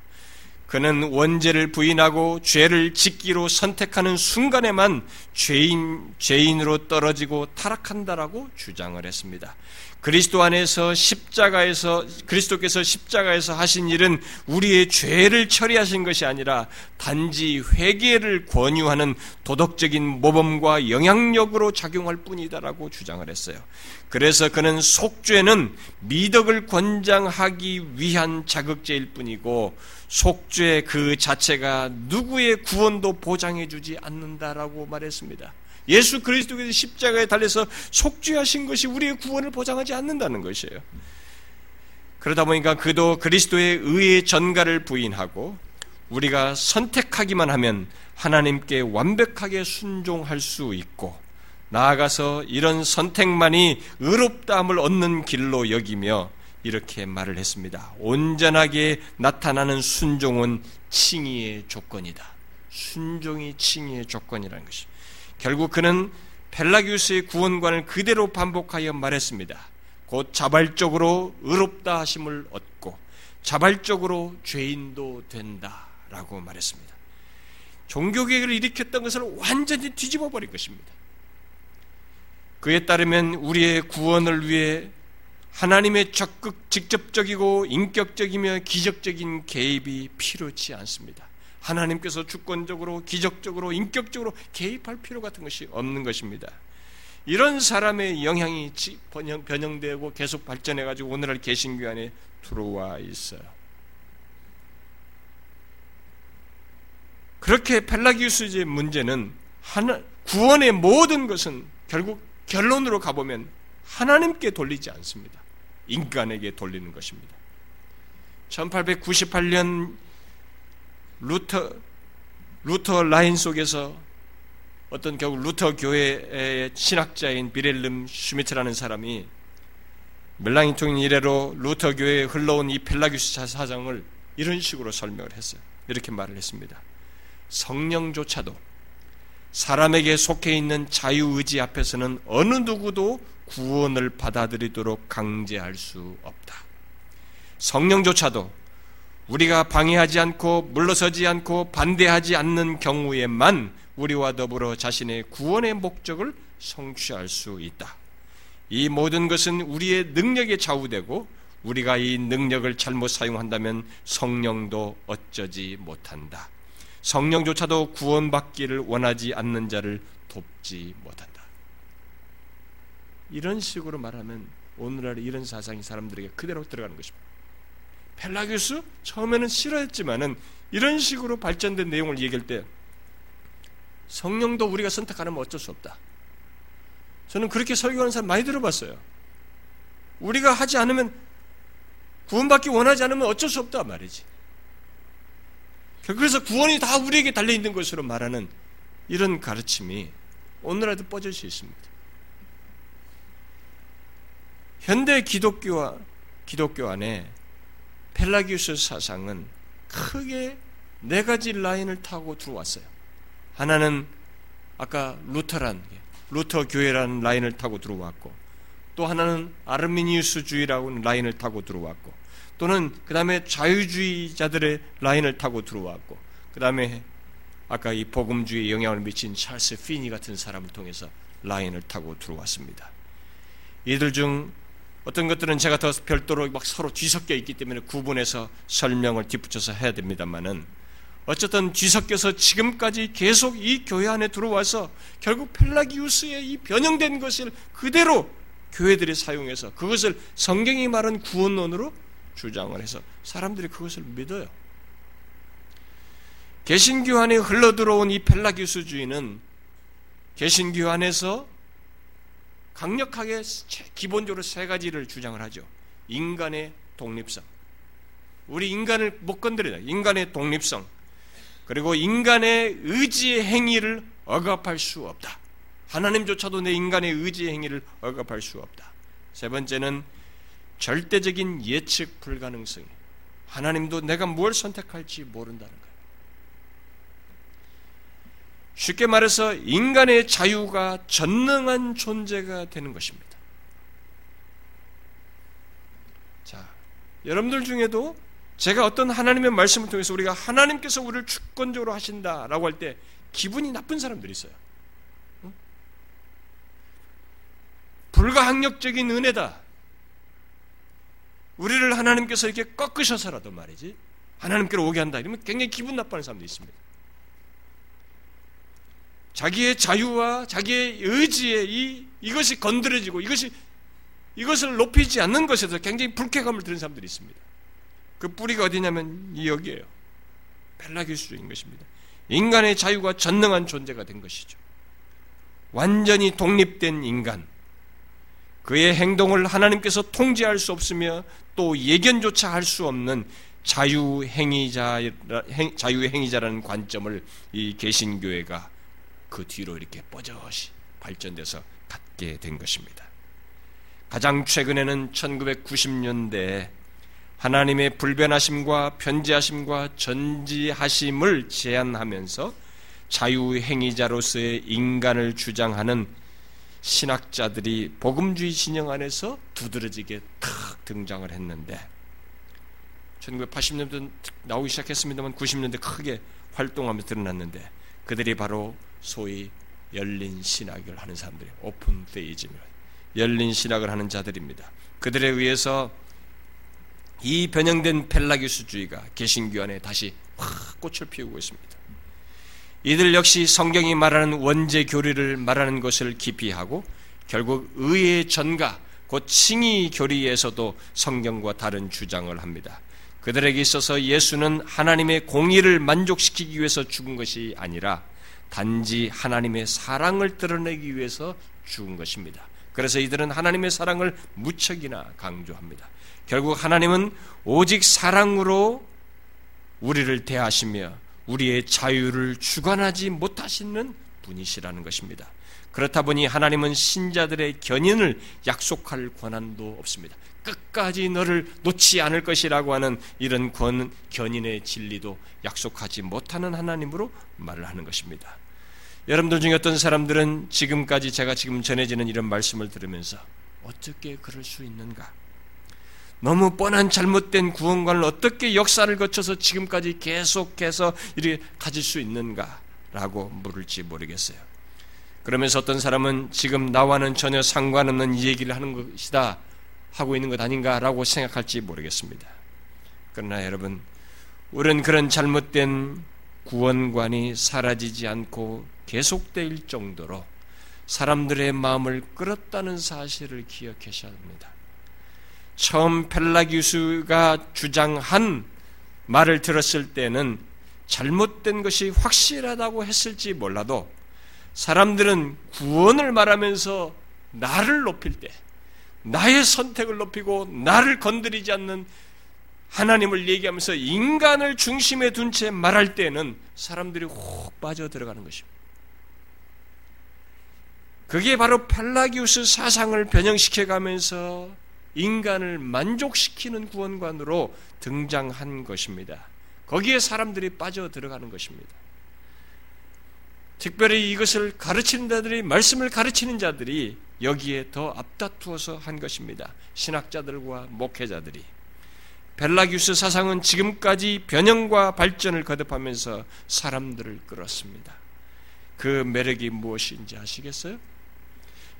그는 원죄를 부인하고 죄를 짓기로 선택하는 순간에만 죄인, 죄인으로 떨어지고 타락한다라고 주장을 했습니다. 그리스도 안에서 십자가에서 그리스도께서 십자가에서 하신 일은 우리의 죄를 처리하신 것이 아니라 단지 회개를 권유하는 도덕적인 모범과 영향력으로 작용할 뿐이다라고 주장을 했어요. 그래서 그는 속죄는 미덕을 권장하기 위한 자극제일 뿐이고 속죄 그 자체가 누구의 구원도 보장해 주지 않는다라고 말했습니다. 예수 그리스도께서 십자가에 달려서 속죄하신 것이 우리의 구원을 보장하지 않는다는 것이에요. 그러다 보니까 그도 그리스도의 의의 전가를 부인하고 우리가 선택하기만 하면 하나님께 완벽하게 순종할 수 있고 나아가서 이런 선택만이 의롭다함을 얻는 길로 여기며 이렇게 말을 했습니다. 온전하게 나타나는 순종은 칭의의 조건이다. 순종이 칭의의 조건이라는 것입니다. 결국 그는 펠라기우스의 구원관을 그대로 반복하여 말했습니다. 곧 자발적으로 의롭다 하심을 얻고 자발적으로 죄인도 된다라고 말했습니다. 종교개혁을 일으켰던 것을 완전히 뒤집어 버린 것입니다. 그에 따르면 우리의 구원을 위해 하나님의 적극 직접적이고 인격적이며 기적적인 개입이 필요치 않습니다. 하나님께서 주권적으로, 기적적으로, 인격적으로 개입할 필요 같은 것이 없는 것입니다. 이런 사람의 영향이 변형되고 계속 발전해가지고 오늘날 개신교 안에 들어와 있어요. 그렇게 펠라기우스의 문제는 하나, 구원의 모든 것은 결국 결론으로 가보면 하나님께 돌리지 않습니다. 인간에게 돌리는 것입니다. 1898년 루터 루터 라인 속에서 어떤 결국 루터 교회의 신학자인 빌헬름 슈미트라는 사람이 멜랑히톤 이래로 루터 교회에 흘러온 이 펠라기우스 사상을 이런 식으로 설명을 했어요. 이렇게 말을 했습니다. 성령조차도 사람에게 속해 있는 자유의지 앞에서는 어느 누구도 구원을 받아들이도록 강제할 수 없다. 성령조차도 우리가 방해하지 않고 물러서지 않고 반대하지 않는 경우에만 우리와 더불어 자신의 구원의 목적을 성취할 수 있다. 이 모든 것은 우리의 능력에 좌우되고 우리가 이 능력을 잘못 사용한다면 성령도 어쩌지 못한다. 성령조차도 구원받기를 원하지 않는 자를 돕지 못한다. 이런 식으로 말하면 오늘날 이런 사상이 사람들에게 그대로 들어가는 것입니다. 펠라기스 처음에는 싫어했지만은 이런 식으로 발전된 내용을 얘기할 때 성령도 우리가 선택 하면 어쩔 수 없다. 저는 그렇게 설교하는 사람 많이 들어봤어요. 우리가 하지 않으면 구원받기 원하지 않으면 어쩔 수 없다 말이지. 그래서 구원이 다 우리에게 달려 있는 것으로 말하는 이런 가르침이 오늘날도 뻗을 수 있습니다. 현대 기독교와 기독교 안에 펠라기우스 사상은 크게 네 가지 라인을 타고 들어왔어요. 하나는 아까 Lutheran 루터 교회라는 라인을 타고 들어왔고 또 하나는 아르미니우스주의라고 라인을 타고 들어왔고 또는 그 다음에 자유주의자들의 라인을 타고 들어왔고 그 다음에 아까 이 복음주의에 영향을 미친 찰스 피니 같은 사람을 통해서 라인을 타고 들어왔습니다. 이들 중 어떤 것들은 제가 더 별도로 막 서로 뒤섞여 있기 때문에 구분해서 설명을 뒷붙여서 해야 됩니다만은 어쨌든 뒤섞여서 지금까지 계속 이 교회 안에 들어와서 결국 펠라기우스의 이 변형된 것을 그대로 교회들이 사용해서 그것을 성경이 말한 구원론으로 주장을 해서 사람들이 그것을 믿어요. 개신교 안에 흘러들어온 이 펠라기우스주의는 개신교 안에서 강력하게 기본적으로 세 가지를 주장을 하죠. 인간의 독립성. 우리 인간을 못 건드려요. 인간의 독립성. 그리고 인간의 의지의 행위를 억압할 수 없다. 하나님조차도 내 인간의 의지의 행위를 억압할 수 없다. 세 번째는 절대적인 예측 불가능성이 하나님도 내가 뭘 선택할지 모른다는 거예요. 쉽게 말해서 인간의 자유가 전능한 존재가 되는 것입니다. 자, 여러분들 중에도 제가 어떤 하나님의 말씀을 통해서 우리가 하나님께서 우리를 주권적으로 하신다라고 할 때 기분이 나쁜 사람들이 있어요. 불가항력적인 은혜다. 우리를 하나님께서 이렇게 꺾으셔서라도 말이지. 하나님께로 오게 한다. 이러면 굉장히 기분 나빠하는 사람도 있습니다. 자기의 자유와 자기의 의지에 이, 이것이 건드려지고 이것이, 이것을 높이지 않는 것에서 굉장히 불쾌감을 드는 사람들이 있습니다. 그 뿌리가 어디냐면 여기에요. 펠라기스주인 것입니다. 인간의 자유가 전능한 존재가 된 것이죠. 완전히 독립된 인간. 그의 행동을 하나님께서 통제할 수 없으며 또 예견조차 할 수 없는 자유행위자, 자유행위자라는 관점을 이 개신교회가 그 뒤로 이렇게 뻗어시 발전돼서 갖게 된 것입니다. 가장 최근에는 1990년대에 하나님의 불변하심과 편지하심과 전지하심을 제안하면서 자유행위자로서의 인간을 주장하는 신학자들이 복음주의 진영 안에서 두드러지게 탁 등장을 했는데 1980년대 나오기 시작했습니다만 90년대 크게 활동하면서 드러났는데 그들이 바로 소위 열린 신학을 하는 사람들이 오픈 페이지입 열린 신학을 하는 자들입니다. 그들에 의해서 이 변형된 펠라기스주의가 개신교 안에 다시 확 꽃을 피우고 있습니다. 이들 역시 성경이 말하는 원죄 교리를 말하는 것을 기피하고 결국 의의 전가, 곧 칭의 교리에서도 성경과 다른 주장을 합니다. 그들에게 있어서 예수는 하나님의 공의를 만족시키기 위해서 죽은 것이 아니라 단지 하나님의 사랑을 드러내기 위해서 죽은 것입니다. 그래서 이들은 하나님의 사랑을 무척이나 강조합니다. 결국 하나님은 오직 사랑으로 우리를 대하시며 우리의 자유를 주관하지 못하시는 분이시라는 것입니다. 그렇다 보니 하나님은 신자들의 견인을 약속할 권한도 없습니다. 끝까지 너를 놓지 않을 것이라고 하는 이런 권, 견인의 진리도 약속하지 못하는 하나님으로 말을 하는 것입니다. 여러분들 중에 어떤 사람들은 지금까지 제가 지금 전해지는 이런 말씀을 들으면서 어떻게 그럴 수 있는가? 너무 뻔한 잘못된 구원관을 어떻게 역사를 거쳐서 지금까지 계속해서 이렇게 가질 수 있는가 라고 물을지 모르겠어요. 그러면서 어떤 사람은 지금 나와는 전혀 상관없는 얘기를 하는 것이다 하고 있는 것 아닌가라고 생각할지 모르겠습니다. 그러나 여러분, 우리는 그런 잘못된 구원관이 사라지지 않고 계속될 정도로 사람들의 마음을 끌었다는 사실을 기억하셔야 합니다. 처음 펠라기우스가 주장한 말을 들었을 때는 잘못된 것이 확실하다고 했을지 몰라도 사람들은 구원을 말하면서 나를 높일 때, 나의 선택을 높이고 나를 건드리지 않는 하나님을 얘기하면서 인간을 중심에 둔 채 말할 때는 사람들이 혹 빠져 들어가는 것입니다. 그게 바로 팔라기우스 사상을 변형시켜 가면서 인간을 만족시키는 구원관으로 등장한 것입니다. 거기에 사람들이 빠져 들어가는 것입니다. 특별히 이것을 가르치는 자들이 말씀을 가르치는 자들이 여기에 더 앞다투어서 한 것입니다. 신학자들과 목회자들이 벨라기우스 사상은 지금까지 변형과 발전을 거듭하면서 사람들을 끌었습니다. 그 매력이 무엇인지 아시겠어요?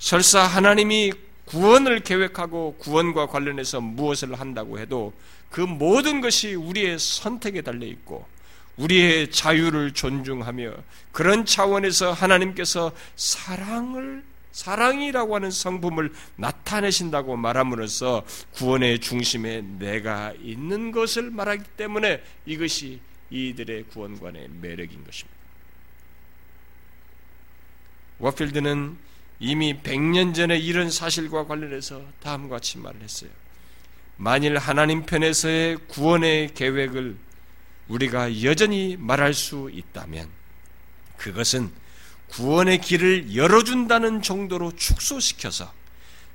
설사 하나님이 구원을 계획하고 구원과 관련해서 무엇을 한다고 해도 그 모든 것이 우리의 선택에 달려 있고 우리의 자유를 존중하며 그런 차원에서 하나님께서 사랑을 사랑이라고 하는 성품을 나타내신다고 말함으로써 구원의 중심에 내가 있는 것을 말하기 때문에 이것이 이들의 구원관의 매력인 것입니다. 워필드는 이미 100년 전에 이런 사실과 관련해서 다음과 같이 말을 했어요. 만일 하나님 편에서의 구원의 계획을 우리가 여전히 말할 수 있다면 그것은 구원의 길을 열어준다는 정도로 축소시켜서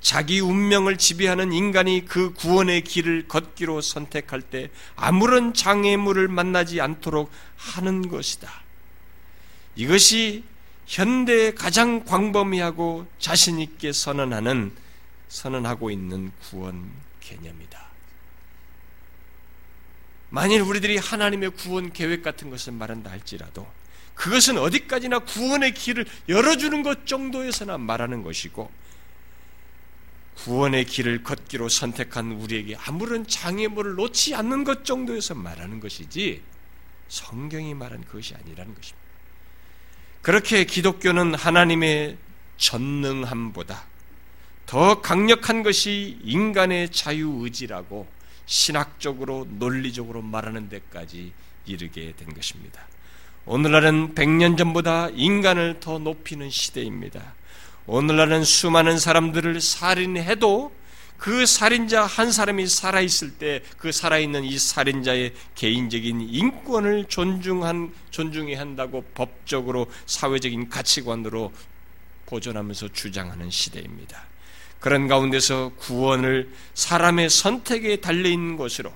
자기 운명을 지배하는 인간이 그 구원의 길을 걷기로 선택할 때 아무런 장애물을 만나지 않도록 하는 것이다. 이것이 현대의 가장 광범위하고 자신 있게 선언하는, 선언하고 있는 구원 개념이다. 만일 우리들이 하나님의 구원 계획 같은 것을 말한다 할지라도 그것은 어디까지나 구원의 길을 열어주는 것 정도에서나 말하는 것이고 구원의 길을 걷기로 선택한 우리에게 아무런 장애물을 놓지 않는 것 정도에서 말하는 것이지 성경이 말한 그것이 아니라는 것입니다. 그렇게 기독교는 하나님의 전능함보다 더 강력한 것이 인간의 자유의지라고 신학적으로 논리적으로 말하는 데까지 이르게 된 것입니다. 오늘날은 100년 전보다 인간을 더 높이는 시대입니다. 오늘날은 수많은 사람들을 살인해도 그 살인자 한 사람이 살아있을 때 그 살아있는 이 살인자의 개인적인 인권을 존중한, 존중해야 한다고 법적으로 사회적인 가치관으로 보존하면서 주장하는 시대입니다. 그런 가운데서 구원을 사람의 선택에 달려있는 것으로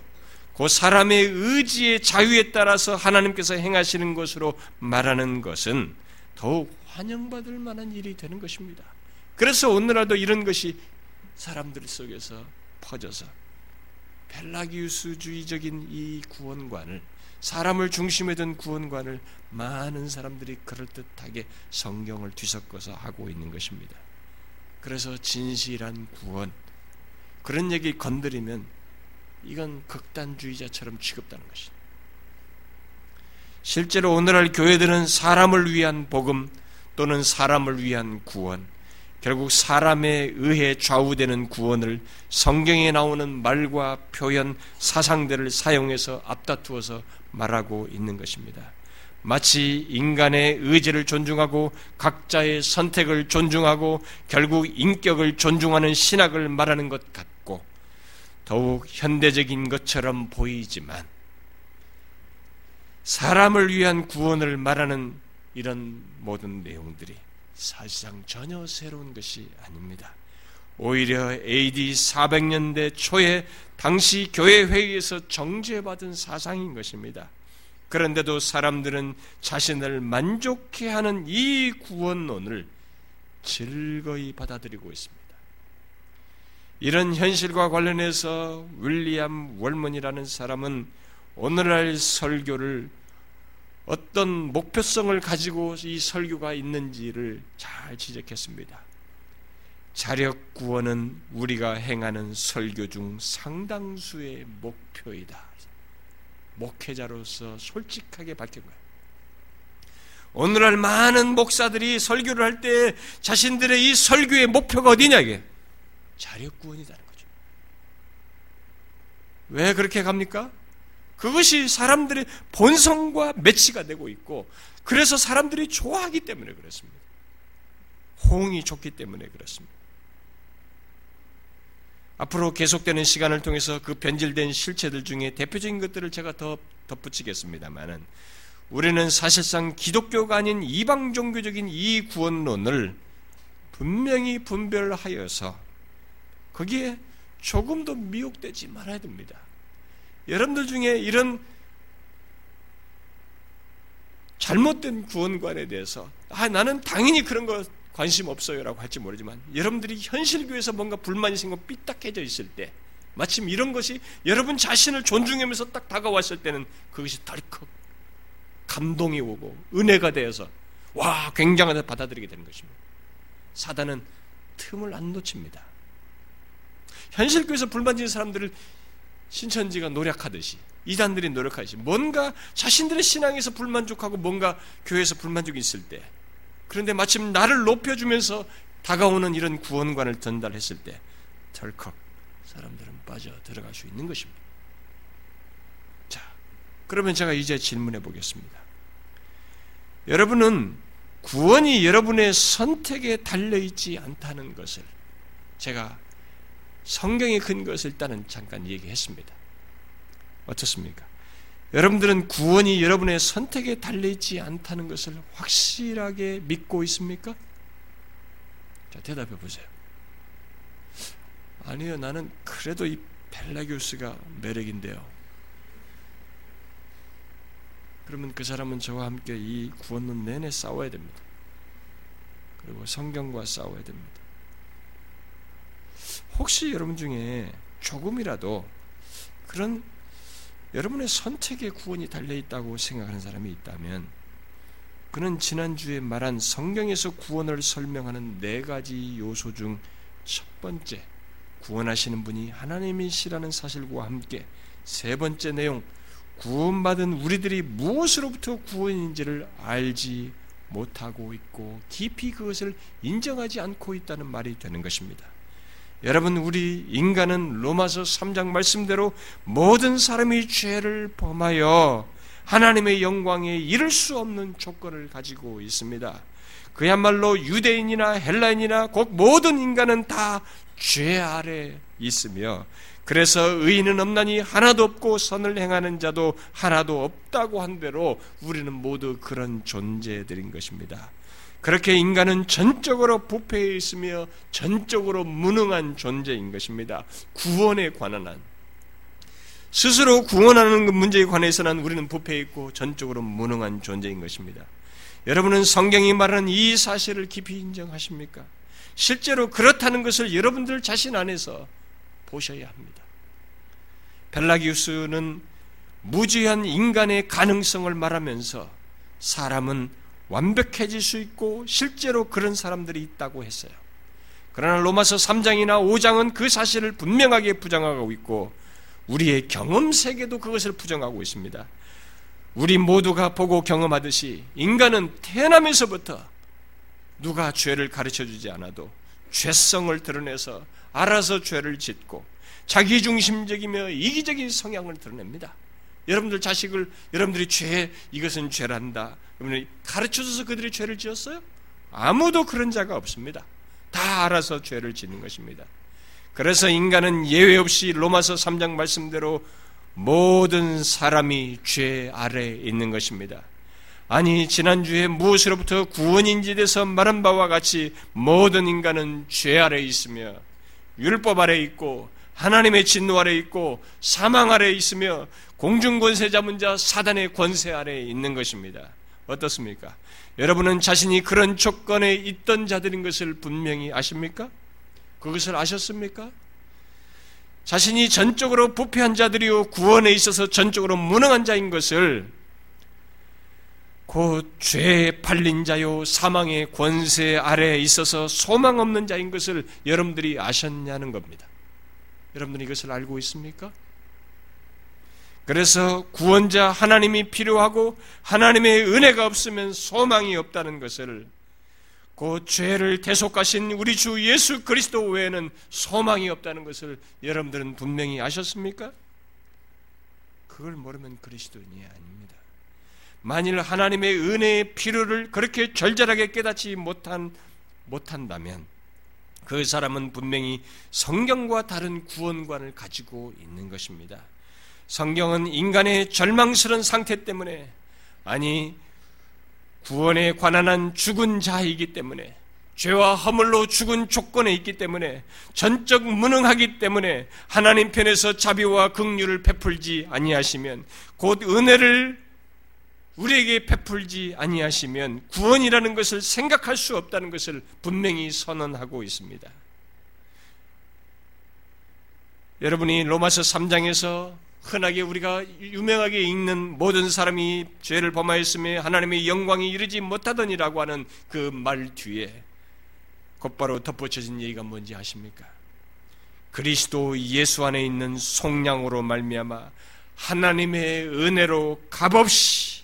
그 사람의 의지의 자유에 따라서 하나님께서 행하시는 것으로 말하는 것은 더욱 환영받을 만한 일이 되는 것입니다. 그래서 오늘날도 이런 것이 사람들 속에서 퍼져서 펠라기우스주의적인 이 구원관을 사람을 중심에 둔 구원관을 많은 사람들이 그럴듯하게 성경을 뒤섞어서 하고 있는 것입니다. 그래서 진실한 구원 그런 얘기 건드리면 이건 극단주의자처럼 취급다는 것이다. 실제로 오늘날 교회들은 사람을 위한 복음 또는 사람을 위한 구원, 결국 사람에 의해 좌우되는 구원을 성경에 나오는 말과 표현, 사상들을 사용해서 앞다투어서 말하고 있는 것입니다. 마치 인간의 의지를 존중하고 각자의 선택을 존중하고 결국 인격을 존중하는 신학을 말하는 것 같고 더욱 현대적인 것처럼 보이지만 사람을 위한 구원을 말하는 이런 모든 내용들이 사실상 전혀 새로운 것이 아닙니다. 오히려 AD 400년대 초에 당시 교회 회의에서 정죄받은 사상인 것입니다. 그런데도 사람들은 자신을 만족해 하는 이 구원론을 즐거이 받아들이고 있습니다. 이런 현실과 관련해서 윌리엄 월먼이라는 사람은 오늘날 설교를 어떤 목표성을 가지고 이 설교가 있는지를 잘 지적했습니다. 자력 구원은 우리가 행하는 설교 중 상당수의 목표이다. 목회자로서 솔직하게 밝힌 거예요. 오늘날 많은 목사들이 설교를 할 때 자신들의 이 설교의 목표가 어디냐 이게 자력 구원이라는 거죠. 왜 그렇게 갑니까? 그것이 사람들의 본성과 매치가 되고 있고 그래서 사람들이 좋아하기 때문에 그렇습니다. 호응이 좋기 때문에 그렇습니다. 앞으로 계속되는 시간을 통해서 그 변질된 실체들 중에 대표적인 것들을 제가 더 덧붙이겠습니다만은 우리는 사실상 기독교가 아닌 이방 종교적인 이 구원론을 분명히 분별하여서 거기에 조금도 미혹되지 말아야 됩니다. 여러분들 중에 이런 잘못된 구원관에 대해서 아 나는 당연히 그런 거 관심 없어요라고 할지 모르지만 여러분들이 현실교에서 뭔가 불만이 생기고 삐딱해져 있을 때 마침 이런 것이 여러분 자신을 존중하면서 딱 다가왔을 때는 그것이 덜컥 감동이 오고 은혜가 되어서 와 굉장하다 받아들이게 되는 것입니다. 사단은 틈을 안 놓칩니다. 현실교에서 불만 지는 사람들을 신천지가 노력하듯이 이단들이 노력하듯이 뭔가 자신들의 신앙에서 불만족하고 뭔가 교회에서 불만족이 있을 때 그런데 마침 나를 높여주면서 다가오는 이런 구원관을 전달했을 때 덜컥 사람들은 빠져 들어갈 수 있는 것입니다. 자, 그러면 제가 이제 질문해 보겠습니다. 여러분은 구원이 여러분의 선택에 달려있지 않다는 것을 제가 성경의 근거에서 일단은 잠깐 얘기했습니다. 어떻습니까? 여러분들은 구원이 여러분의 선택에 달려있지 않다는 것을 확실하게 믿고 있습니까? 자, 대답해 보세요. 아니요, 나는 그래도 이 벨라교스가 매력인데요. 그러면 그 사람은 저와 함께 이 구원론 내내 싸워야 됩니다. 그리고 성경과 싸워야 됩니다. 혹시 여러분 중에 조금이라도 그런 여러분의 선택에 구원이 달려 있다고 생각하는 사람이 있다면 그는 지난주에 말한 성경에서 구원을 설명하는 네 가지 요소 중 첫 번째 구원하시는 분이 하나님이시라는 사실과 함께 세 번째 내용 구원받은 우리들이 무엇으로부터 구원인지를 알지 못하고 있고 깊이 그것을 인정하지 않고 있다는 말이 되는 것입니다. 여러분 우리 인간은 로마서 3장 말씀대로 모든 사람이 죄를 범하여 하나님의 영광에 이를 수 없는 조건을 가지고 있습니다. 그야말로 유대인이나 헬라인이나 곧 모든 인간은 다 죄 아래 있으며 그래서 의인은 없나니 하나도 없고 선을 행하는 자도 하나도 없다고 한 대로 우리는 모두 그런 존재들인 것입니다. 그렇게 인간은 전적으로 부패해 있으며 전적으로 무능한 존재인 것입니다. 구원에 관한 한. 스스로 구원하는 그 문제에 관해서는 우리는 부패해 있고 전적으로 무능한 존재인 것입니다. 여러분은 성경이 말하는 이 사실을 깊이 인정하십니까? 실제로 그렇다는 것을 여러분들 자신 안에서 보셔야 합니다. 벨라기우스는 무지한 인간의 가능성을 말하면서 사람은 완벽해질 수 있고 실제로 그런 사람들이 있다고 했어요. 그러나 로마서 3장이나 5장은 그 사실을 분명하게 부정하고 있고 우리의 경험 세계도 그것을 부정하고 있습니다. 우리 모두가 보고 경험하듯이 인간은 태어나면서부터 누가 죄를 가르쳐 주지 않아도 죄성을 드러내서 알아서 죄를 짓고 자기중심적이며 이기적인 성향을 드러냅니다. 여러분들 자식을 여러분들이 죄 이것은 죄란다. 여러분이 가르쳐줘서 그들이 죄를 지었어요? 아무도 그런 자가 없습니다. 다 알아서 죄를 짓는 것입니다. 그래서 인간은 예외 없이 로마서 3장 말씀대로 모든 사람이 죄 아래에 있는 것입니다. 아니 지난주에 무엇으로부터 구원인지 돼서 말한 바와 같이 모든 인간은 죄 아래에 있으며 율법 아래에 있고 하나님의 진노 아래에 있고 사망 아래에 있으며 공중권세 잡은 자 사단의 권세 아래에 있는 것입니다. 어떻습니까? 여러분은 자신이 그런 조건에 있던 자들인 것을 분명히 아십니까? 그것을 아셨습니까? 자신이 전적으로 부패한 자들이요 구원에 있어서 전적으로 무능한 자인 것을 곧 죄에 팔린 자요 사망의 권세 아래에 있어서 소망 없는 자인 것을 여러분들이 아셨냐는 겁니다. 여러분들이 이것을 알고 있습니까? 그래서 구원자 하나님이 필요하고 하나님의 은혜가 없으면 소망이 없다는 것을 그 죄를 대속하신 우리 주 예수 그리스도 외에는 소망이 없다는 것을 여러분들은 분명히 아셨습니까? 그걸 모르면 그리스도인이 아닙니다. 만일 하나님의 은혜의 필요를 그렇게 절절하게 깨닫지 못한, 못한다면 그 사람은 분명히 성경과 다른 구원관을 가지고 있는 것입니다. 성경은 인간의 절망스러운 상태 때문에 아니 구원에 관한 한 죽은 자이기 때문에 죄와 허물로 죽은 조건에 있기 때문에 전적 무능하기 때문에 하나님 편에서 자비와 긍휼을 베풀지 아니하시면 곧 은혜를 우리에게 베풀지 아니하시면 구원이라는 것을 생각할 수 없다는 것을 분명히 선언하고 있습니다. 여러분이 로마서 3장에서 흔하게 우리가 유명하게 읽는 모든 사람이 죄를 범하였으며 하나님의 영광이 이르지 못하더니라고 하는 그 말 뒤에 곧바로 덧붙여진 얘기가 뭔지 아십니까? 그리스도 예수 안에 있는 속량으로 말미암아 하나님의 은혜로 값없이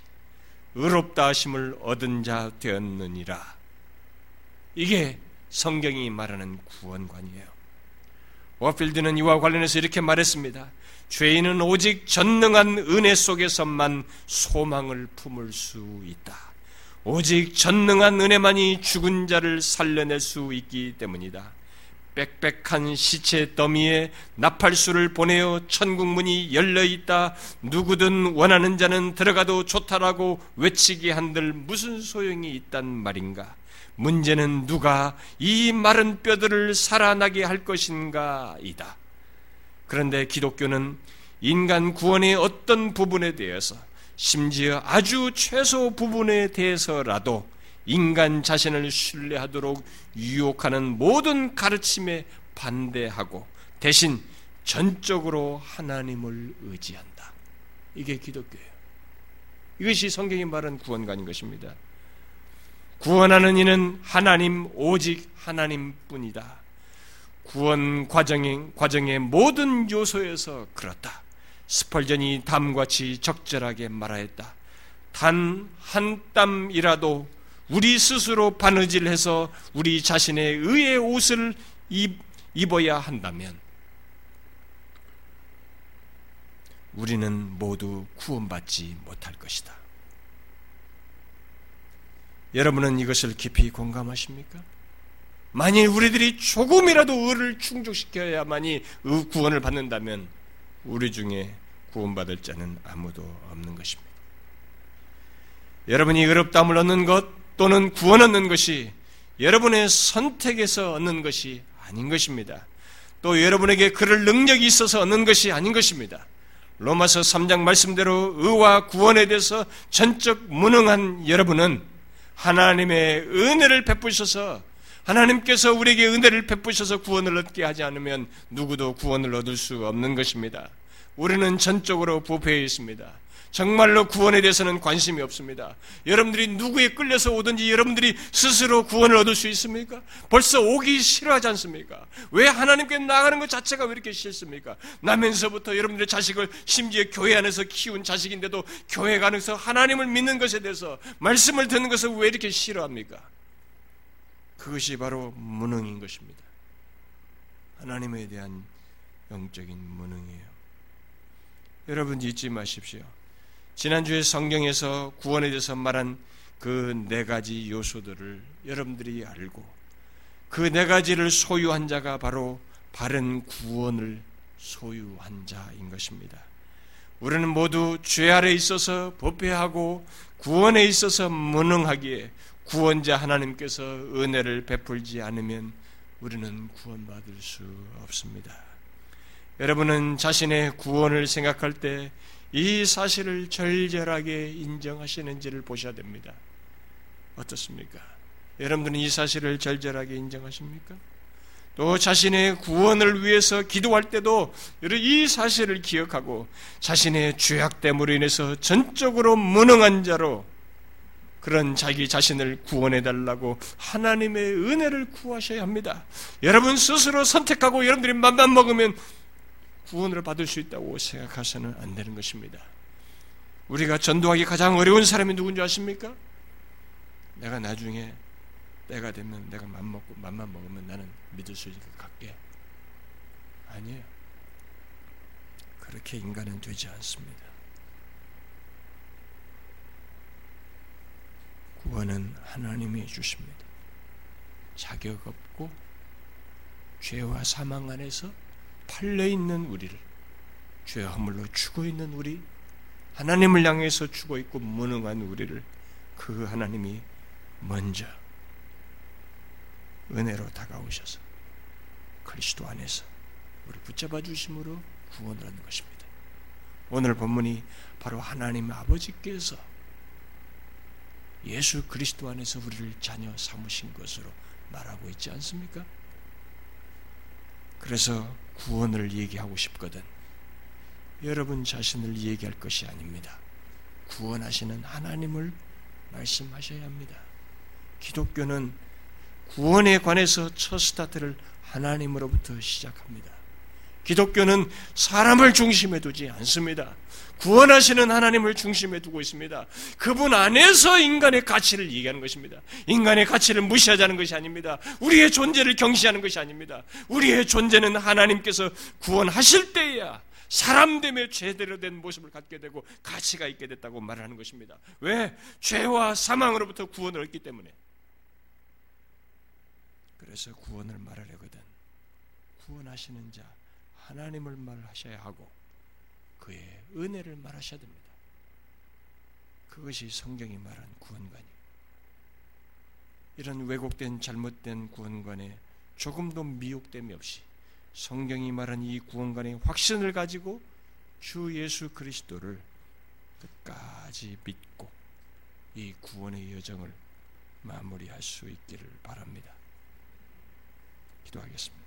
의롭다 하심을 얻은 자 되었느니라. 이게 성경이 말하는 구원관이에요. 워필드는 이와 관련해서 이렇게 말했습니다. 죄인은 오직 전능한 은혜 속에서만 소망을 품을 수 있다. 오직 전능한 은혜만이 죽은 자를 살려낼 수 있기 때문이다. 빽빽한 시체 더미에 나팔수를 보내어 천국 문이 열려 있다. 누구든 원하는 자는 들어가도 좋다라고 외치게 한들 무슨 소용이 있단 말인가? 문제는 누가 이 마른 뼈들을 살아나게 할 것인가이다. 그런데 기독교는 인간 구원의 어떤 부분에 대해서 심지어 아주 최소 부분에 대해서라도 인간 자신을 신뢰하도록 유혹하는 모든 가르침에 반대하고 대신 전적으로 하나님을 의지한다. 이게 기독교예요. 이것이 성경이 말한 구원관인 것입니다. 구원하는 이는 하나님 오직 하나님뿐이다. 구원 과정의, 과정의 모든 요소에서 그렇다. 스펄전이 담같이 적절하게 말하였다. 단 한 땀이라도 우리 스스로 바느질해서 우리 자신의 의의 옷을 입, 입어야 한다면 우리는 모두 구원받지 못할 것이다. 여러분은 이것을 깊이 공감하십니까? 만일 우리들이 조금이라도 의를 충족시켜야만이 구원을 받는다면 우리 중에 구원받을 자는 아무도 없는 것입니다. 여러분이 의롭다함을 얻는 것 또는 구원 얻는 것이 여러분의 선택에서 얻는 것이 아닌 것입니다. 또 여러분에게 그럴 능력이 있어서 얻는 것이 아닌 것입니다. 로마서 3장 말씀대로 의와 구원에 대해서 전적 무능한 여러분은 하나님의 은혜를 베푸셔서 하나님께서 우리에게 은혜를 베푸셔서 구원을 얻게 하지 않으면 누구도 구원을 얻을 수 없는 것입니다. 우리는 전적으로 부패해 있습니다. 정말로 구원에 대해서는 관심이 없습니다. 여러분들이 누구에 끌려서 오든지 여러분들이 스스로 구원을 얻을 수 있습니까? 벌써 오기 싫어하지 않습니까? 왜 하나님께 나가는 것 자체가 왜 이렇게 싫습니까? 나면서부터 여러분들의 자식을 심지어 교회 안에서 키운 자식인데도 교회 가면서 하나님을 믿는 것에 대해서 말씀을 듣는 것을 왜 이렇게 싫어합니까? 그것이 바로 무능인 것입니다. 하나님에 대한 영적인 무능이에요. 여러분 잊지 마십시오. 지난주에 성경에서 구원에 대해서 말한 그 네 가지 요소들을 여러분들이 알고 그 네 가지를 소유한 자가 바로 바른 구원을 소유한 자인 것입니다. 우리는 모두 죄 아래 있어서 법회하고 구원에 있어서 무능하기에 구원자 하나님께서 은혜를 베풀지 않으면 우리는 구원받을 수 없습니다. 여러분은 자신의 구원을 생각할 때 이 사실을 절절하게 인정하시는지를 보셔야 됩니다. 어떻습니까? 여러분들은 이 사실을 절절하게 인정하십니까? 또 자신의 구원을 위해서 기도할 때도 이 사실을 기억하고 자신의 죄악됨으로 인해서 전적으로 무능한 자로 그런 자기 자신을 구원해 달라고 하나님의 은혜를 구하셔야 합니다. 여러분 스스로 선택하고 여러분들이 맘만 먹으면 구원을 받을 수 있다고 생각하서는 안 되는 것입니다. 우리가 전도하기 가장 어려운 사람이 누군지 아십니까? 내가 나중에 때가 되면 내가 맘 먹고 맘만 먹으면 나는 믿을 수 있게 갈게. 아니에요. 그렇게 인간은 되지 않습니다. 구원은 하나님이 주십니다. 자격 없고 죄와 사망 안에서 팔려 있는 우리를 죄와 허물로 죽어 있는 우리 하나님을 향해서 죽어 있고 무능한 우리를 그 하나님이 먼저 은혜로 다가오셔서 그리스도 안에서 우리 붙잡아 주심으로 구원을 하는 것입니다. 오늘 본문이 바로 하나님 아버지께서 예수 그리스도 안에서 우리를 자녀 삼으신 것으로 말하고 있지 않습니까? 그래서 구원을 얘기하고 싶거든. 여러분 자신을 얘기할 것이 아닙니다. 구원하시는 하나님을 말씀하셔야 합니다. 기독교는 구원에 관해서 첫 스타트를 하나님으로부터 시작합니다. 기독교는 사람을 중심에 두지 않습니다. 구원하시는 하나님을 중심에 두고 있습니다. 그분 안에서 인간의 가치를 얘기하는 것입니다. 인간의 가치를 무시하자는 것이 아닙니다. 우리의 존재를 경시하는 것이 아닙니다. 우리의 존재는 하나님께서 구원하실 때야 사람됨의 제대로 된 모습을 갖게 되고 가치가 있게 됐다고 말하는 것입니다. 왜? 죄와 사망으로부터 구원을 얻기 때문에. 그래서 구원을 말하려거든. 구원하시는 자, 하나님을 말하셔야 하고, 그의 은혜를 말하셔야 됩니다. 그것이 성경이 말한 구원관이에요. 이런 왜곡된 잘못된 구원관에 조금도 미혹됨이 없이 성경이 말한 이 구원관의 확신을 가지고 주 예수 그리스도를 끝까지 믿고 이 구원의 여정을 마무리할 수 있기를 바랍니다. 기도하겠습니다.